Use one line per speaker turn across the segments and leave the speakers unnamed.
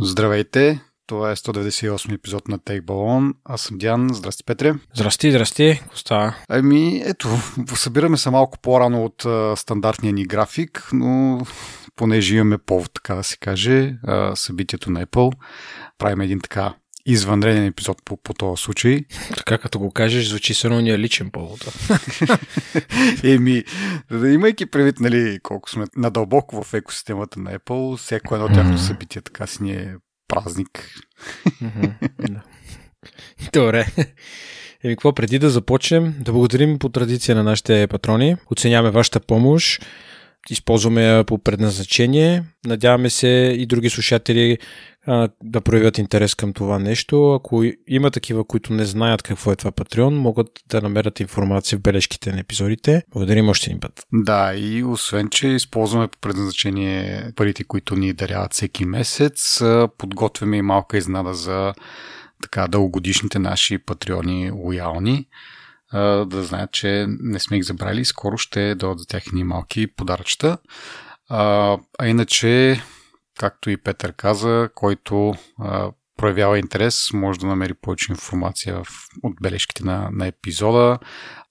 Здравейте! Това е 198 епизод на Take Balon. Аз съм Диан. Здрасти, Петре.
Здрасти, здрасти. Коста.
Ами, ето, събираме се малко по-рано от а, стандартния ни график, но понеже имаме повод, така да се каже, а, събитието на Apple, правим един така извънреден епизод по, по този случай.
Така като го кажеш, звучи се ния личен повод.
Еми, имайки предвид, нали, колко сме надълбоко в екосистемата на Apple, всяко едно тяхно събитие така си ни е празник.
Добре. Еми, какво преди да започнем? Да благодарим по традиция на нашите патрони. Оценяваме вашата помощ. Използваме я по предназначение. Надяваме се и други слушатели а, да проявят интерес към това нещо. Ако има такива, които не знаят какво е това Patreon, могат да намерят информация в бележките на епизодите. Благодарим още един път.
Да, и освен, че използваме по предназначение парите, които ни даряват всеки месец, подготвяме и малка изнада за така дългогодишните наши патреони лоялни да знаят, че не сме ги забрали. Скоро ще дойдат за тях ни малки подаръчета. А, а иначе както и Петър каза, който а, проявява интерес, може да намери повече информация в отбележките на, на епизода.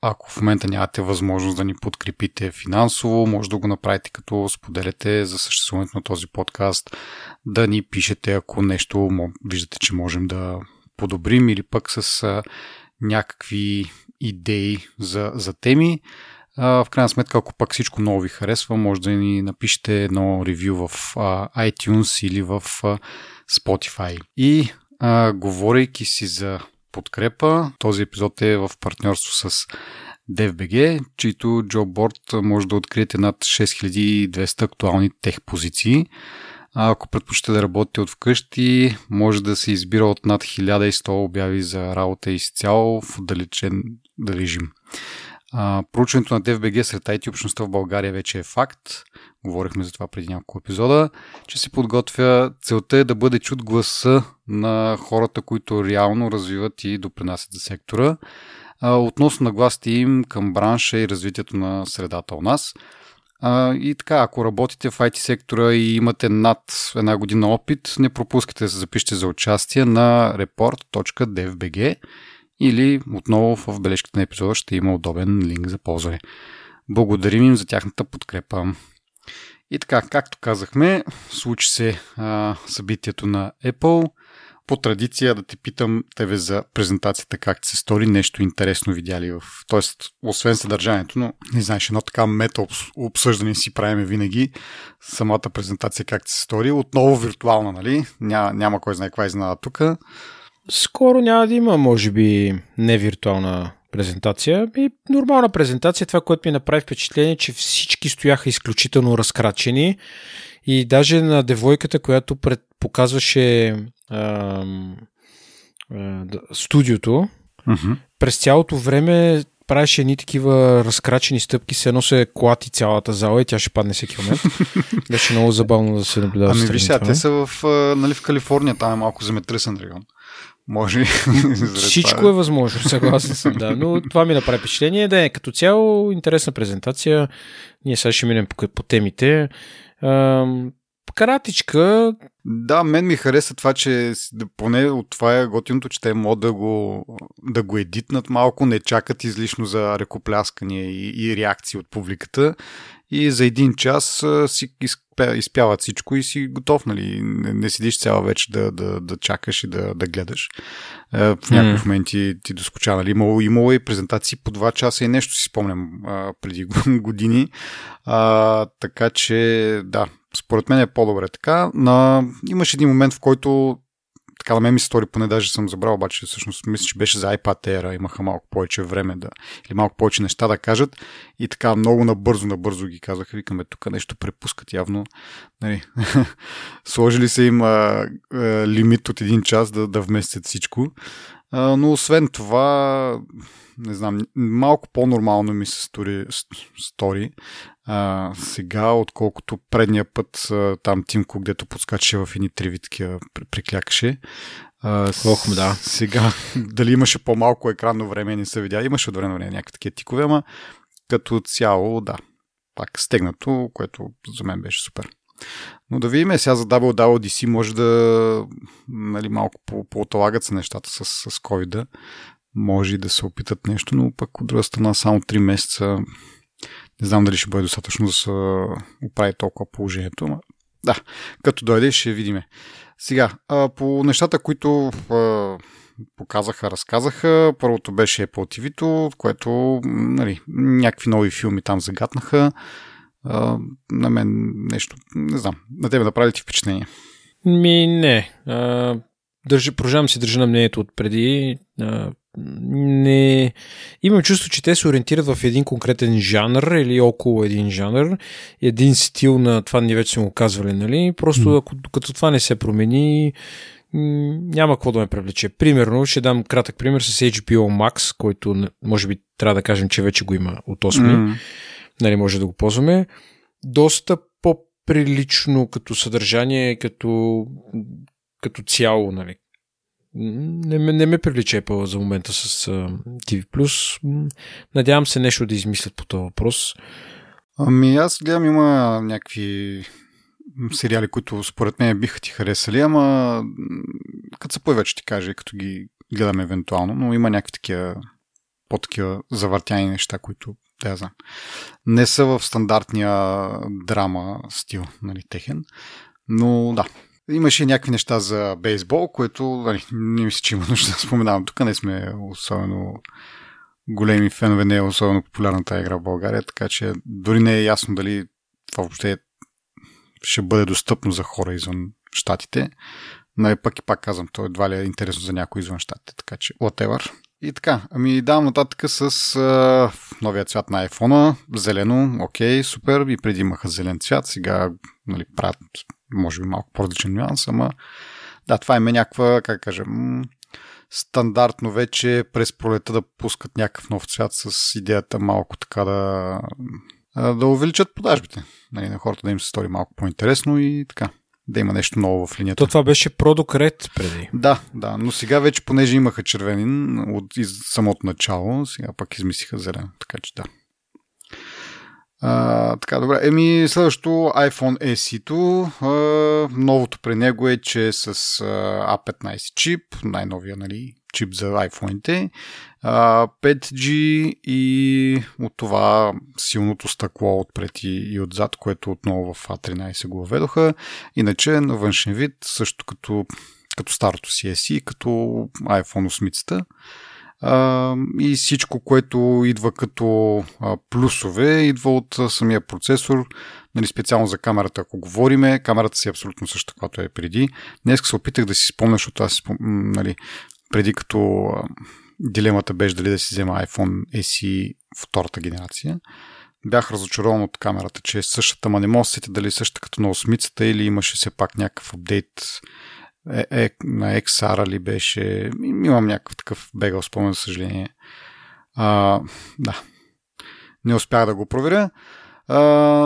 Ако в момента нямате възможност да ни подкрепите финансово, може да го направите като споделяте за съществуването на този подкаст, да ни пишете, ако нещо виждате, че можем да подобрим или пък с някакви идеи за, за теми. В крайна сметка, ако пак всичко много ви харесва, може да ни напишете едно ревю в iTunes или в Spotify. И а, говорейки си за подкрепа, този епизод е в партньорство с DFBG, чието джобборд може да откриете над 6200 актуални тех позиции. А ако предпочитате да работите от вкъщи, може да се избира от над 1100 обяви за работа изцяло в отдалечен режим. А, проучването на DFBG сред IT общността в България вече е факт. Говорихме за това преди няколко епизода, че се подготвя. Целта е да бъде чут гласа на хората, които реално развиват и допринасят за сектора. А, относно нагласите им към бранша и развитието на средата у нас. А, и така, ако работите в IT сектора и имате над една година опит, не пропускайте да се запишете за участие на report.devbg или отново в бележките на епизода ще има удобен линк за ползване. Благодарим им за тяхната подкрепа. И така, както казахме, случи се а, събитието на Apple. По традиция да те питам тебе за презентацията как ти се стори, нещо интересно видяли в... Тоест, освен съдържанието, но не знаеш, едно така мета обсъждане си правиме винаги. Самата презентация как ти се стори. Отново виртуална, нали? Няма, няма кой знае каква изненада тук.
Скоро няма да има, може би, не виртуална презентация. И нормална презентация. Това, което ми направи впечатление, че всички стояха изключително разкрачени. И даже на девойката, която пред, показваше а, а, студиото, uh-huh. през цялото време правеше едни такива разкрачени стъпки, се едно се клати цялата зала и тя ще падне всеки момент. Беше много забавно да се наблюдава.
Ами виж сега, те са в, нали, в Калифорния, там е малко земетръсен регион. Може
Всичко е възможно, съгласен съм, да. Но това ми направи впечатление. Да е като цяло интересна презентация. Ние сега ще минем по, по темите. Ам, каратичка.
Да, мен ми хареса това, че поне от това е готиното, че те могат да го, да го едитнат малко, не чакат излишно за ръкопляскания и, и реакции от публиката и за един час си изпяват всичко и си готов, нали? Не, не седиш цяла вече да, да, да чакаш и да, да гледаш. В някакви mm. моменти ти доскоча, нали? Имало, имало и презентации по два часа и нещо си спомням а, преди години. А, така че, да, според мен е по-добре така. На... Имаш един момент, в който така на мен ми стори, поне даже съм забрал, обаче всъщност мисля, че беше за iPad Air, имаха малко повече време да, или малко повече неща да кажат и така много набързо, набързо ги казаха, викаме тук нещо препускат явно. Нали, сложили се им а, а, лимит от един час да, да вместят всичко. А, но освен това, не знам, малко по-нормално ми се стори, стори а, сега, отколкото предния път а, там Тимко, където подскачаше в едни три такива приклякаше.
А, Ох, да.
Сега, дали имаше по-малко екранно време, не се видя. Имаше от време на време някакви такива тикове, ама като цяло, да, пак стегнато, което за мен беше супер. Но да видим, сега за WWDC може да нали, малко по-отлагат се нещата с, с COVID-а. Може и да се опитат нещо, но пък от друга страна само 3 месеца не знам дали ще бъде достатъчно да се оправи толкова положението. Да, като дойде ще видиме. Сега, по нещата, които показаха, разказаха. Първото беше Apple TV, което нали, някакви нови филми там загатнаха. На мен нещо, не знам, на тебе да прави ти впечатление?
Ми не. А, държи, продължавам си държа на мнението от преди. Не... Имам чувство, че те се ориентират в един конкретен жанр или около един жанр, един стил на това ни вече сме го казвали, нали? Просто ако, като това не се промени, няма какво да ме привлече. Примерно, ще дам кратък пример с HBO Max, който може би трябва да кажем, че вече го има от 8. Mm. Нали, може да го ползваме. Доста по-прилично като съдържание, като, като цяло, нали. Не, не ме привлича Apple за момента с TV+. Надявам се нещо да измислят по този въпрос.
Ами аз гледам има някакви сериали, които според мен биха ти харесали, ама като се появи, ще ти кажа, като ги гледаме евентуално, но има някакви такива по-такива завъртяни неща, които да знам. Не са в стандартния драма стил, нали, техен. Но да, Имаше някакви неща за бейсбол, което нали, не мисля, че има нужда да споменавам. Тук не сме особено големи фенове, не е особено популярната игра в България, така че дори не е ясно дали това въобще ще бъде достъпно за хора извън щатите. Но и пък и пак казвам, то едва ли е интересно за някой извън щатите, така че whatever. И така, ами давам нататък с а, новия цвят на iPhone, зелено, окей, супер, и преди имаха зелен цвят, сега нали, правят, може би малко по-различен нюанс, ама да, това е някаква, как кажем, стандартно вече през пролета да пускат някакъв нов цвят с идеята малко така да да увеличат продажбите. Нали, на хората да им се стори малко по-интересно и така. Да има нещо ново в линията.
То това беше Product Red преди.
Да, да, но сега вече, понеже имаха червенин от из самото начало, сега пак измислиха зелен, така че да. А, така, добре. Еми, следващото iPhone SE-то. А, новото при него е, че е с а, A15 чип, най-новия нали, чип за iPhone-ите, 5G и от това силното стъкло отпред и, и отзад, което отново в A13 го въведоха. Иначе на външен вид, също като, като старото си SE, като iPhone 8 и всичко, което идва като плюсове, идва от самия процесор, нали, специално за камерата, ако говориме, камерата си е абсолютно същата, която е преди. Днес се опитах да си спомня, защото аз нали, преди като дилемата беше дали да си взема iPhone SE втората генерация, бях разочарован от камерата, че е същата, ма не мога да сетя дали е същата като на осмицата или имаше все пак някакъв апдейт е, е, на XR ли беше. Имам някакъв такъв бегал спомен, за съжаление. А, да. Не успях да го проверя. А,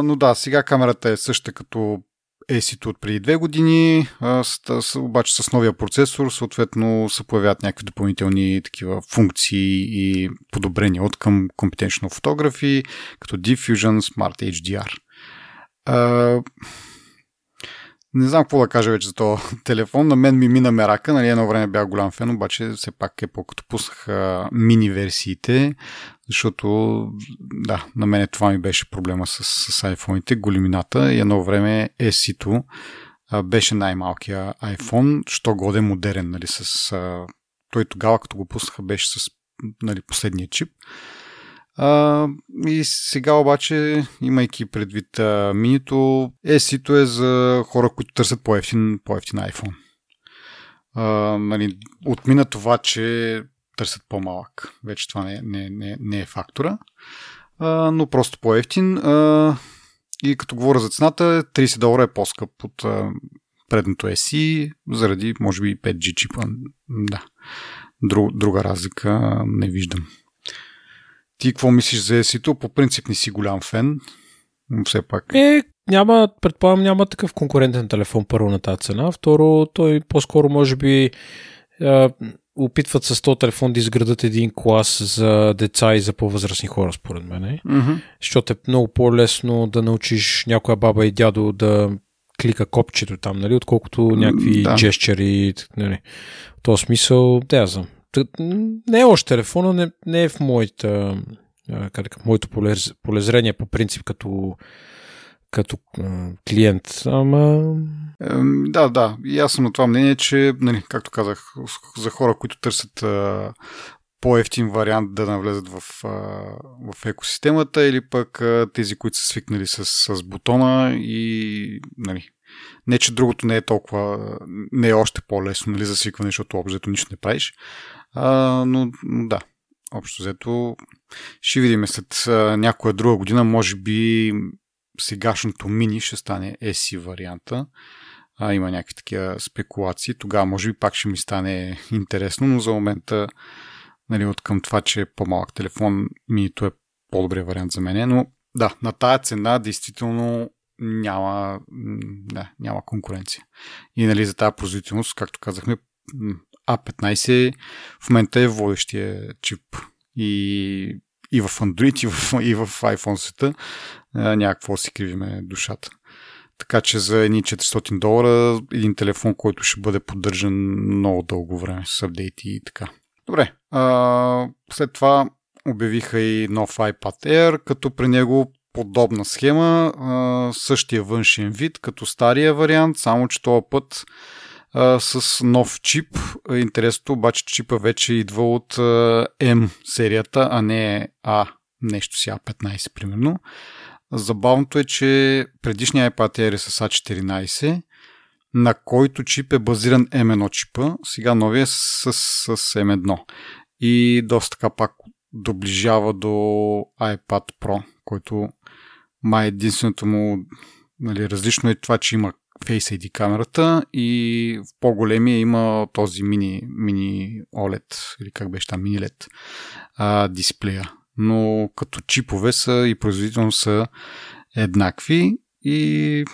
но да, сега камерата е същата като AC от преди две години, а, с, обаче с новия процесор съответно се появяват някакви допълнителни такива функции и подобрения от към Computational Photography, като Diffusion Smart HDR. А, не знам какво да кажа вече за този телефон. На мен ми мина мерака, нали едно време бях голям фен, обаче все пак е по-като пуснаха мини версиите, защото да, на мен това ми беше проблема с, с iPhone-ите, големината и едно време SE-то беше най-малкия iPhone, що годе модерен, нали, с, той тогава, като го пуснаха, беше с нали, последния чип. А, и сега обаче, имайки предвид а, минито, SE-то е за хора, които търсят по-ефтин, по-ефтин iPhone. А, нали, отмина това, че търсят по-малък. Вече това не, не, не, не е фактора. А, но просто по-ефтин. А, и като говоря за цената, 30 долара е по-скъп от а, предното SE, заради, може би, 5G чипа. Да. Друг, друга разлика не виждам. Ти какво мислиш за SE-то? По принцип не си голям фен, но все пак.
Е, няма, предполагам, няма такъв конкурентен телефон първо на тази цена. Второ, той по-скоро може би е, опитват с този телефон да изградат един клас за деца и за по-възрастни хора, според мен. Mm-hmm. Защото е много по-лесно да научиш някоя баба и дядо да клика копчето там, нали, отколкото някакви
да.
джесчери, нали. В този смисъл, да я знам. Не е още телефона, не, не е в моята, как, моето полез, полезрение по принцип като като клиент. Ама...
Да, да. И аз съм на това мнение, че, нали, както казах, за хора, които търсят по-ефтин вариант да навлезат в, в екосистемата или пък тези, които са свикнали с, с бутона и нали, не, че другото не е толкова, не е още по-лесно нали, за свикване, защото общо нищо не правиш. А, но, да, общо взето ще видим след някоя друга година, може би сегашното мини ще стане SC варианта. А, има някакви такива спекулации. Тогава може би пак ще ми стане интересно, но за момента нали, от към това, че е по-малък телефон, минито е по-добрия вариант за мен. Но да, на тая цена действително няма, да, няма конкуренция. И нали, за тази производителност, както казахме, A15 в момента е водещия чип. И, и в Android, и в, и в iPhone света някакво си кривиме душата. Така че за едни 400 долара един телефон, който ще бъде поддържан много дълго време с апдейти и така. Добре. А, след това обявиха и нов iPad Air, като при него подобна схема, а, същия външен вид, като стария вариант, само че този път а, с нов чип. Интересното обаче, чипа вече идва от а, M серията, а не А нещо си A15 примерно. Забавното е, че предишният iPad Air е с A14, на който чип е базиран M1 чипа, сега новия е с, с, с M1. И доста така пак доближава до iPad Pro, който май единственото му нали, различно е това, че има Face ID камерата и в по-големия има този мини, мини OLED или как беше там, мини LED а, дисплея. Но като чипове са и производително са еднакви и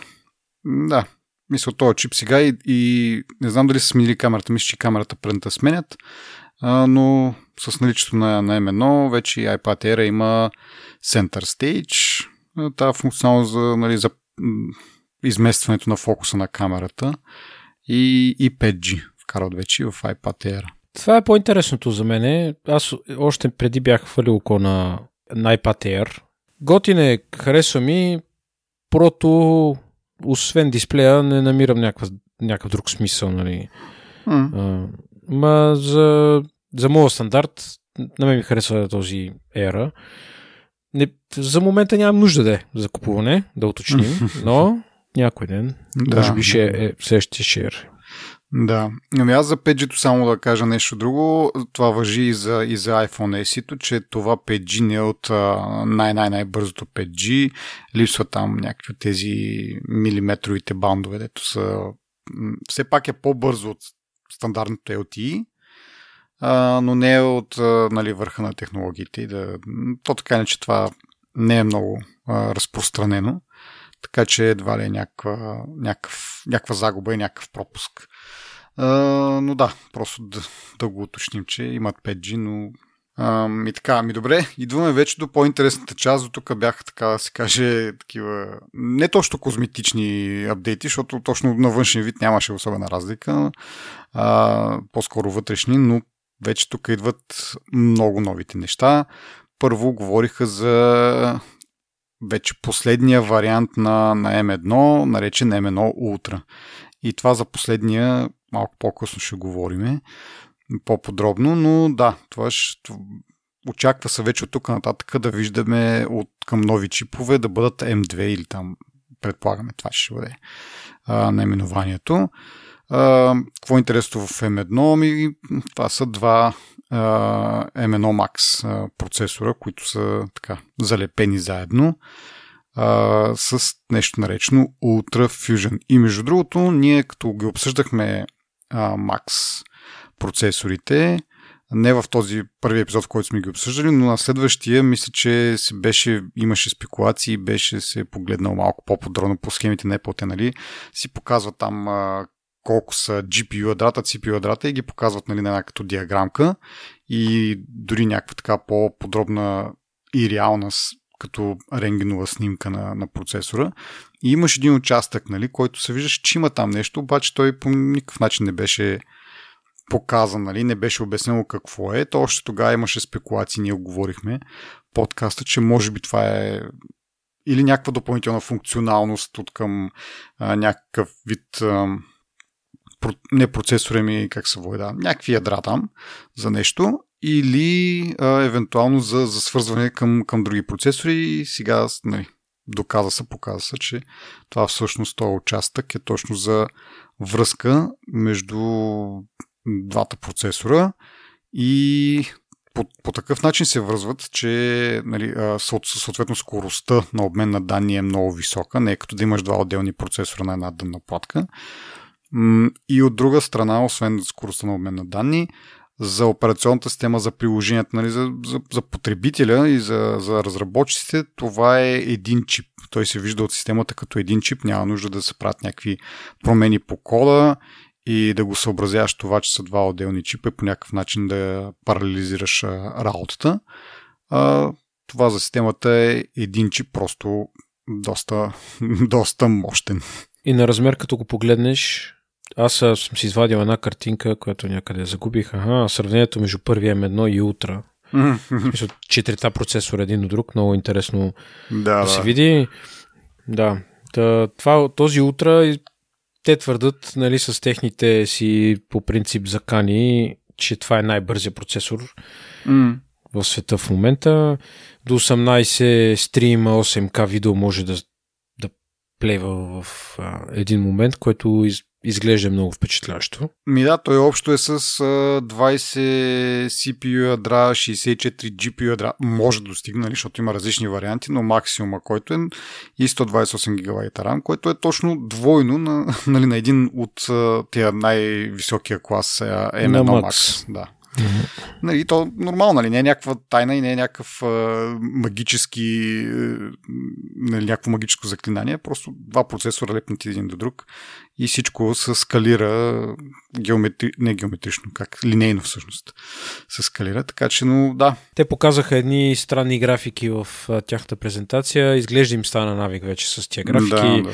да, мисля, този чип сега и, и не знам дали са сменили камерата, мисля, че камерата предната сменят, а, но с наличието на, на M1 вече и iPad Air има Center Stage, тази функционалност нали, за изместването на фокуса на камерата и, и 5G вкарват вече в iPad Air.
Това е по-интересното за мен. Аз още преди бях хвалил око на, на iPad Air. Готин е, харесва ми, прото, освен дисплея, не намирам някакъв, някакъв друг смисъл. Нали. Mm. А, ма за, за моят стандарт, на мен ми харесва този Air. Не, за момента нямам нужда да е за купуване, да уточним, но някой ден, да, може би ще е следващия шер.
Да, ами аз за 5G само да кажа нещо друго. Това въжи и за, и за iPhone SE, че това 5G не е от най-най-най-бързото 5G. Липсва там някакви тези милиметровите бандове, дето са... Все пак е по-бързо от стандартното LTE, а, но не е от нали, върха на технологиите. Да... То така не, че това не е много а, разпространено. Така че едва ли е някаква, някакъв, някаква загуба и някакъв пропуск. Uh, но да, просто да, да го уточним, че имат 5G, но и така, ми добре, идваме вече до по-интересната част, до тук бяха така да се каже такива, не точно козметични апдейти, защото точно на външен вид нямаше особена разлика, uh, по-скоро вътрешни, но вече тук идват много новите неща. Първо говориха за вече последния вариант на, на M1, наречен M1 Ultra. И това за последния малко по-късно ще говорим по-подробно, но да, това ще, очаква се вече от тук нататък да виждаме от към нови чипове да бъдат M2 или там предполагаме това ще бъде а, наименованието. А, какво е интересно в M1? Ми, това са два а, M1 Max процесора, които са така залепени заедно с нещо наречено Ultra Fusion. И между другото, ние като ги обсъждахме а, Max процесорите, не в този първи епизод, в който сме ги обсъждали, но на следващия мисля, че се беше, имаше спекулации, беше се погледнал малко по-подробно по схемите на Apple, нали, си показва там колко са GPU ядрата, CPU ядрата и ги показват нали, на една като диаграмка и дори някаква така по-подробна и реална като рентгенова снимка на, на процесора. И имаш един участък, нали, който се виждаш, че има там нещо, обаче той по никакъв начин не беше показан, нали, не беше обяснено какво е. То още тогава имаше спекулации, ние оговорихме подкаста, че може би това е или някаква допълнителна функционалност от към а, някакъв вид а, не процесори ми, как се води, някакви ядра там за нещо или а, евентуално за, за свързване към, към други процесори и сега нали, доказа се, показа се, че това всъщност този участък е точно за връзка между двата процесора и по, по такъв начин се връзват, че нали, съответно скоростта на обмен на данни е много висока, не е като да имаш два отделни процесора на една дънна платка. И от друга страна, освен скоростта на обмен на данни, за операционната система, за приложението, нали, за, за, за потребителя и за, за разработчиците, това е един чип. Той се вижда от системата като един чип, няма нужда да се правят някакви промени по кода и да го съобразяваш това, че са два отделни чипа и по някакъв начин да парализираш работата. А, това за системата е един чип, просто доста, доста мощен.
И на размер, като го погледнеш, аз съм си извадил една картинка, която някъде загубих. Ага, сравнението между първия М1 и Утра. Мисля, четирите процесора един до друг. Много интересно да, да, се види. Да. това, този Утра те твърдат нали, с техните си по принцип закани, че това е най-бързия процесор mm. в света в момента. До 18 стрима 8К видео може да, да плева в а, един момент, който из, изглежда много впечатляващо.
Ми да, той общо е с а, 20 CPU ядра, 64 GPU ядра. Може да достигне, нали, защото има различни варианти, но максимума, който е и 128 ГБ RAM, което е точно двойно на, нали, на един от тия най-високия клас M1 Max. Max. Да. Mm-hmm. Нали, то нормално, нали, не е някаква тайна и не е някакъв а, магически, нали, някакво магическо заклинание, просто два процесора лепнати един до друг и всичко се скалира геометри... не геометрично, как линейно всъщност се скалира, така че, но да.
Те показаха едни странни графики в тяхната презентация, изглежда им стана навик вече с тия графики. Да, да.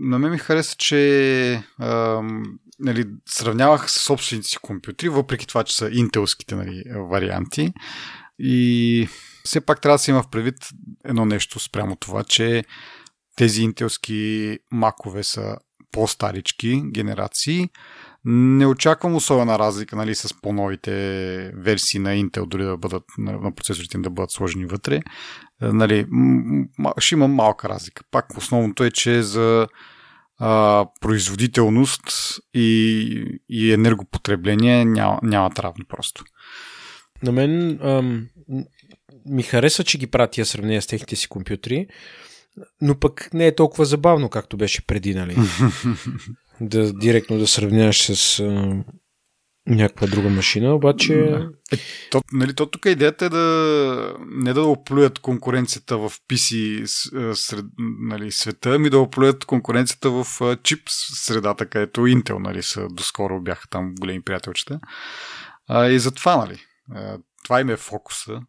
На мен ми хареса, че ам, нали, сравнявах с собствените си компютри, въпреки това, че са интелските нали, варианти. И все пак трябва да се има в предвид едно нещо спрямо това, че тези интелски макове са по-старички генерации. Не очаквам особена разлика нали, с по-новите версии на Intel, дори да бъдат на процесорите да бъдат сложени вътре. Нали, ще има малка разлика. Пак основното е, че за а, производителност и, и енергопотребление няма, нямат равни просто.
На мен ам, ми харесва, че ги пратя сравнение с техните си компютри, но пък не е толкова забавно, както беше преди, нали? да директно да сравняваш с а, някаква друга машина, обаче... Да.
Е, то, нали, то тук идеята е да не да оплюят конкуренцията в PC сред, нали, света, ми да оплюят конкуренцията в чип средата, където Intel нали, са, доскоро бяха там големи приятелчета. А, и затова, нали, това им е фокуса.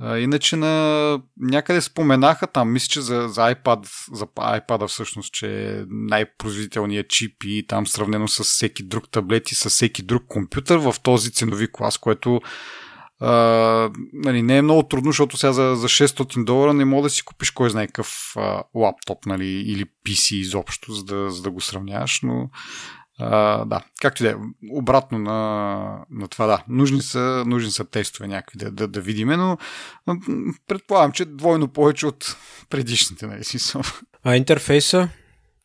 Иначе на някъде споменаха там, мисля, че за, за iPad, за iPad всъщност, че е най-производителният чип и там сравнено с всеки друг таблет и с всеки друг компютър в този ценови клас, което а, нали, не е много трудно, защото сега за, за 600 долара не мога да си купиш кой знае какъв а, лаптоп нали, или PC изобщо, за да, за да го сравняваш, но а, да, както и да е, обратно на, на това, да, нужни са, нужни са тестове някакви да, да, да видим, но предполагам, че двойно повече от предишните, нали си
А интерфейса?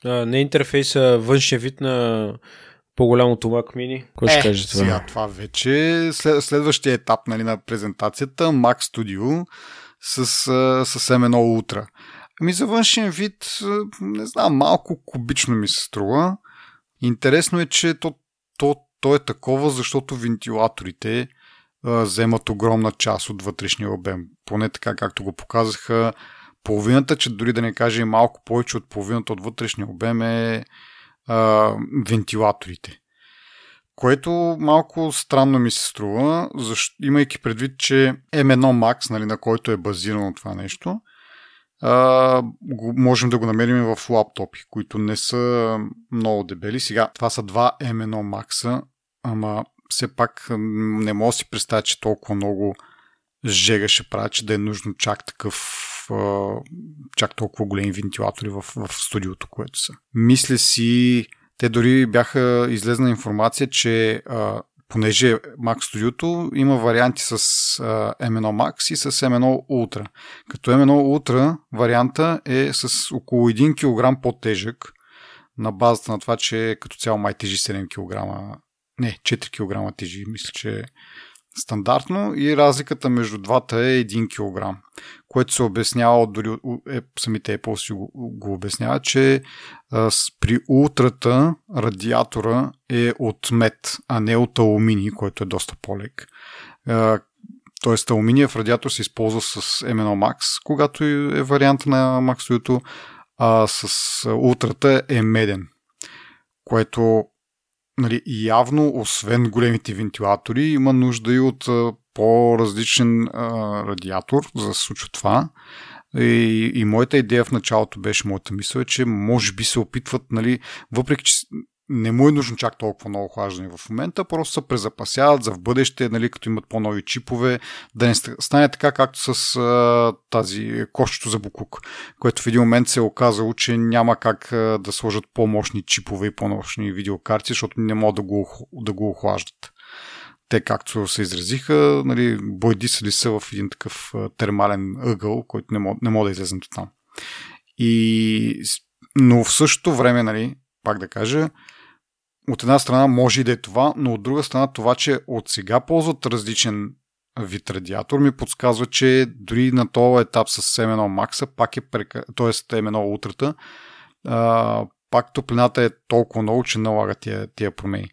А, не интерфейса, външния вид на по-голямото Mac Mini? Кой е, ще каже това?
Сега, това вече е след, следващия етап нали, на презентацията Mac Studio с, с M1 Ultra. Ами за външен вид, не знам, малко кубично ми се струва. Интересно е, че то, то, то е такова, защото вентилаторите а, вземат огромна част от вътрешния обем. Поне така, както го показаха, половината, че дори да не кажа и малко повече от половината от вътрешния обем е а, вентилаторите. Което малко странно ми се струва, защо, имайки предвид, че M1 Max, нали, на който е базирано това нещо, а, можем да го намерим в лаптопи, които не са много дебели. Сега, това са два M1 Max, ама все пак не мога да си представя, че толкова много жега ще правя, че да е нужно чак такъв чак толкова големи вентилатори в, в студиото, което са. Мисля си, те дори бяха излезна информация, че а, понеже Mac Studio има варианти с а, M1 Max и с M1 Ultra. Като M1 Ultra варианта е с около 1 кг по-тежък на базата на това, че като цяло май тежи 7 кг. Не, 4 кг тежи, мисля, че стандартно и разликата между двата е 1 кг, което се обяснява дори е, самите Apple си го, го обяснява, че а, при ултрата радиатора е от мед, а не от алуминий, който е доста по-лек. А, Тоест алуминиев радиатор се използва с M1 Max, когато е вариант на Max а с ултрата е меден, което нали, явно, освен големите вентилатори, има нужда и от по-различен а, радиатор, за да се случва това. И, и моята идея в началото беше, моята мисъл е, че може би се опитват, нали, въпреки че не му е нужно чак толкова много охлаждане в момента, просто се презапасяват за в бъдеще, нали, като имат по-нови чипове, да не стане така, както с а, тази кошчето за буклук, което в един момент се е оказало, че няма как а, да сложат по-мощни чипове и по-мощни видеокарти, защото не могат да го, да го охлаждат. Те, както се изразиха, нали, бойдисали са в един такъв термален ъгъл, който не мога, не мога да излезнат от там. И, но в същото време, нали, пак да кажа, от една страна може и да е това, но от друга страна това, че от сега ползват различен вид радиатор, ми подсказва, че дори на този етап с M1 Max, пак е прека... т.е. M1 Ultra, пак топлината е толкова много, че налага тия, тия промени.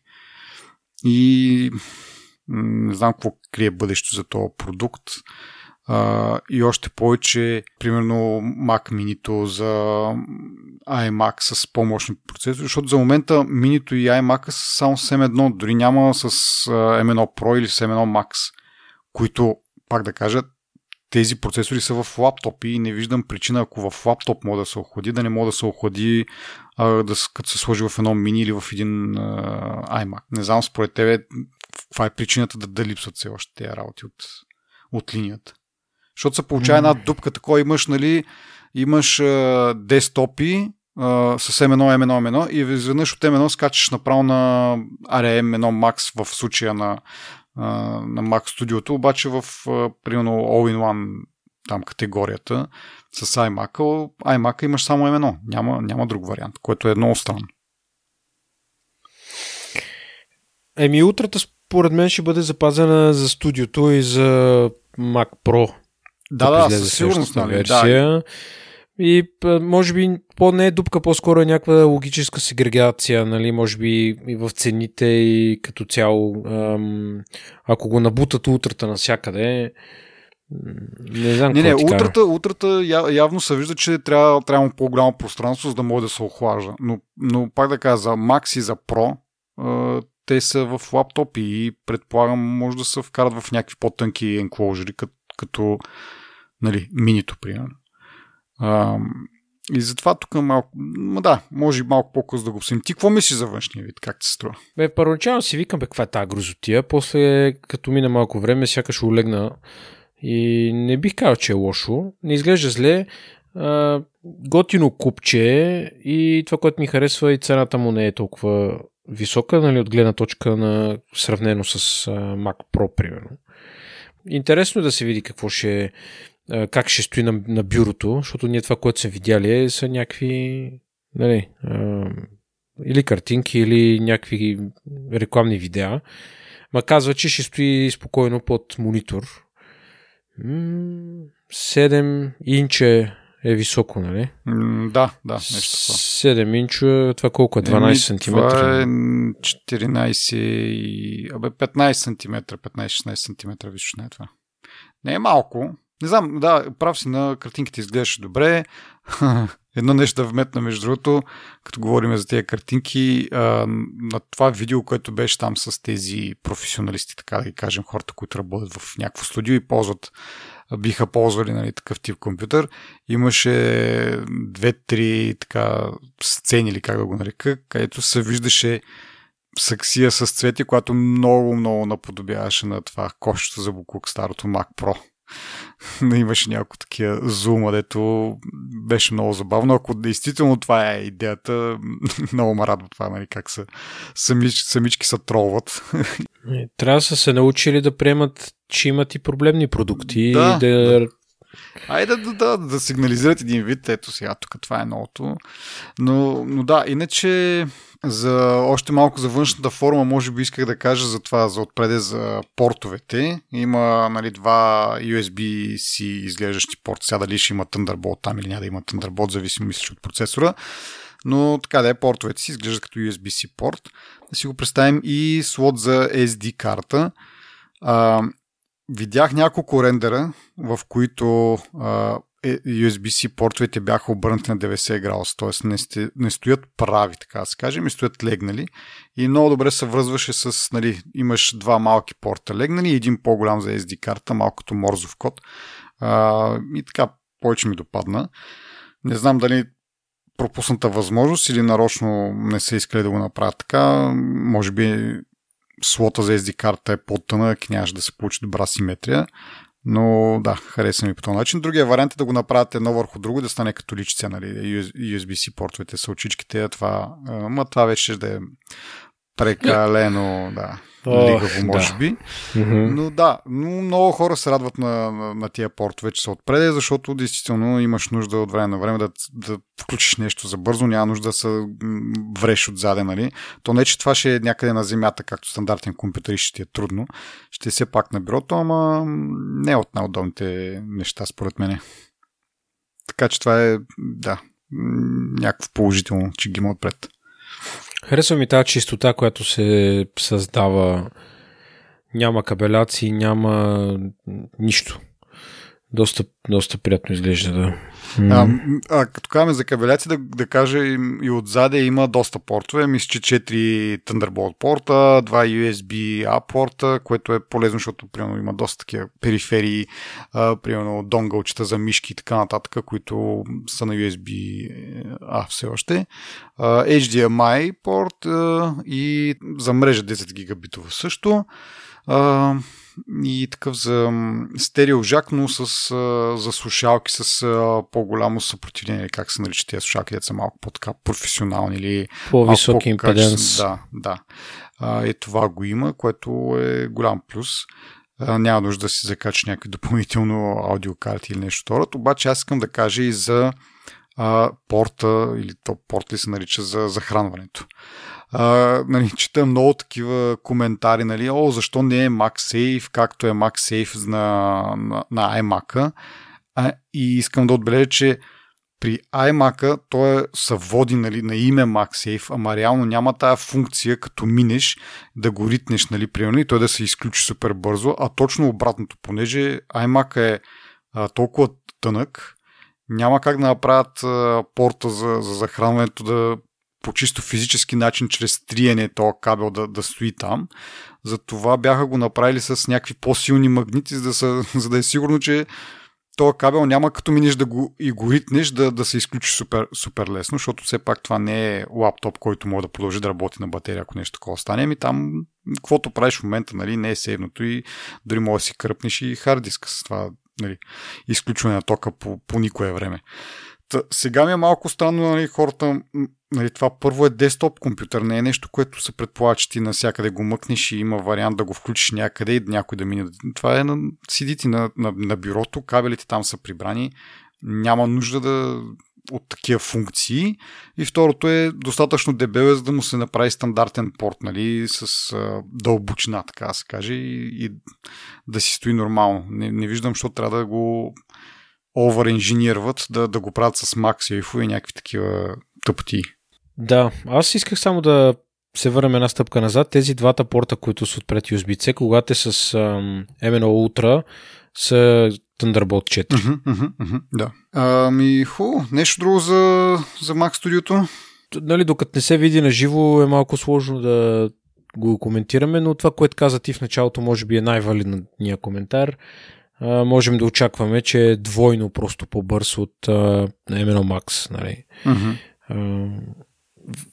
И не знам какво крие бъдещето за този продукт. Uh, и още повече, примерно Mac Mini за iMac с по-мощни процесори, защото за момента Mini и iMac са само с M1, дори няма с uh, M1 Pro или с M1 Max, които, пак да кажа, тези процесори са в лаптопи и не виждам причина, ако в лаптоп може да се охлади, да не може да се охлади а, да, като се сложи в едно мини или в един а, iMac. Не знам според тебе каква е причината да, да липсват все още тези работи от, от линията. Защото се получава една дупка, такова имаш, нали, имаш а, десктопи а, с M1, M1, M1 и изведнъж от M1 скачаш направо на ARM 1 Max в случая на, а, на Mac Studio, обаче в а, примерно All-in-One там категорията с iMac, iMac имаш само M1, няма, няма друг вариант, което е много странно.
Еми, утрата според мен ще бъде запазена за студиото и за Mac Pro
да, да, със сигурност. Нали, версия. Да.
И може би по не е дупка, по-скоро е някаква логическа сегрегация, нали, може би и в цените и като цяло, ам, ако го набутат утрата навсякъде, не знам
Не, не, утрата, утрата явно се вижда, че трябва, трябва по-голямо пространство, за да може да се охлажда. Но, но пак да кажа, за Max и за Pro, те са в лаптопи и предполагам може да се вкарат в някакви по-тънки енкложери, като, като нали, минито, примерно. А, и затова тук малко, ма да, може малко по-късно да го обсъдим. Ти какво мислиш за външния вид? Как ти се струва?
Бе, първоначално си викам, бе, каква е тази грозотия. После, като мина малко време, сякаш улегна и не бих казал, че е лошо. Не изглежда зле. А, готино купче и това, което ми харесва и цената му не е толкова висока, нали, от гледна точка на сравнено с а, Mac Pro, примерно. Интересно е да се види какво ще как ще стои на, на бюрото, защото ние това, което са видяли, е, са някакви нали, или картинки, или някакви рекламни видеа. Ма казва, че ще стои спокойно под монитор. 7 инче е високо, нали?
да, да, нещо
това. 7 инча, това колко е? 12 см?
Това е 14 и... Абе, 15 см, 15-16 см височина е това. Не е малко, не знам, да, прав си на картинките изглеждаше добре. Едно нещо да вметна, между другото, като говорим за тези картинки, а, на това видео, което беше там с тези професионалисти, така да ги кажем, хората, които работят в някакво студио и ползват биха ползвали нали, такъв тип компютър. Имаше две-три така сцени, или как да го нарека, където се виждаше саксия с цвети, която много, много наподобяваше на това кошчето за буклук старото Mac Pro. Имаше няколко такива зума, дето беше много забавно. Ако действително това е идеята, много ме радва това, нали, как са самич, самички са тролват.
Трябва да са се научили да приемат, че имат и проблемни продукти
да,
и да,
да Айде да, да, да, да сигнализират един вид, ето сега, тук това е новото. Но, но да, иначе за още малко за външната форма, може би исках да кажа за това, за отпреде за портовете. Има нали, два USB-C изглеждащи порта. Сега дали ще има Thunderbolt там или няма да има Thunderbolt, зависимо мисля от процесора. Но така да е, портовете си изглеждат като USB-C порт. Да си го представим и слот за SD карта. Видях няколко рендера, в които а, е, USB-C портовете бяха обърнати на 90 градуса, т.е. Не, не стоят прави, така да се каже, и стоят легнали. И много добре се връзваше с, нали, имаш два малки порта легнали и един по-голям за SD карта, малкото морзов код. А, и така повече ми допадна. Не знам дали пропусната възможност или нарочно не са искали да го направят така. Може би слота за SD карта е по-тънък и нямаше да се получи добра симетрия. Но да, хареса ми по този начин. Другия вариант е да го направите едно върху друго, да стане като личица, нали, USB-C портовете са очичките, това, ма това вече да е прекалено, да, лигаво, може да. би. Mm-hmm. Но да, но много хора се радват на, на, на тия портове, че са отпреде, защото действително имаш нужда от време на време да, да включиш нещо за бързо, няма нужда да се вреш отзаде, нали? То не, че това ще е някъде на земята, както стандартен компютър ще ти е трудно. Ще е все пак на бюрото, ама не е от най-удобните неща, според мене. Така че това е, да, някакво положително, че ги има отпред.
Харесва ми тази чистота, която се създава. Няма кабеляции, няма нищо. Доста, доста приятно изглежда, да.
А, а като казваме за кабеляци, да, да кажа и отзаде има доста портове. Мисля, че 4 Thunderbolt порта, 2 USB-A порта, което е полезно, защото примерно има доста такива периферии, а, примерно донгълчета за мишки и така нататък, които са на USB-A все още. А, HDMI порт а, и за мрежа 10 гигабитова също. А, и такъв за стерео жак, но с, за слушалки с по-голямо съпротивление, как се наричат тези слушалки, са малко по-така професионални или
по-високи импеденс.
Да, да. А, и това го има, което е голям плюс. А, няма нужда да си закачаш някакви допълнително аудиокарти или нещо второ. Обаче аз искам да кажа и за а, порта, или то порт ли се нарича за захранването а, нали, чета много такива коментари, нали, о, защо не е MagSafe, както е MagSafe на, на, на iMac-а. А, и искам да отбележа, че при iMac-а той е, води нали, на име MagSafe, ама реално няма тая функция, като минеш, да го ритнеш, нали, примерно, и той да се изключи супер бързо, а точно обратното, понеже iMac е а, толкова тънък, няма как да направят а, порта за, за захранването да по чисто физически начин, чрез триене този кабел да, да стои там. Затова бяха го направили с някакви по-силни магнити, за да, са, за да е сигурно, че този кабел няма като минеш да го и го ритнеш да, да се изключи супер, супер лесно, защото все пак това не е лаптоп, който може да продължи да работи на батерия, ако нещо такова стане. Ами там, каквото правиш в момента, нали, не е сейвното и дори може да си кръпнеш и хард диска с това нали, изключване на тока по, по никое време. Сега ми е малко странно, нали, хората, нали, това първо е десктоп компютър, не е нещо, което се предполага, че ти навсякъде го мъкнеш и има вариант да го включиш някъде и някой да мине. Това е на седите на, на, на бюрото, кабелите там са прибрани, няма нужда да от такива функции. И второто е достатъчно дебеле, за да му се направи стандартен порт, нали, с а, дълбочина, така да се каже, и, и да си стои нормално. Не, не виждам, защо трябва да го овер-инжинирват да, да го правят с MagSafe и някакви такива тъпоти.
Да, аз исках само да се върнем една стъпка назад. Тези двата порта, които са отпред USB-C, когато е с um, MNO Ultra, с Thunderbolt 4.
Uh-huh, uh-huh, uh-huh, да. Ами, ху, нещо друго за, за Mac Studio?
Нали, докато не се види на живо е малко сложно да го коментираме, но това, което каза ти в началото, може би е най-валидният коментар. А, можем да очакваме, че е двойно просто по-бърз от а, M1 Max. Нали.
Uh-huh.
А,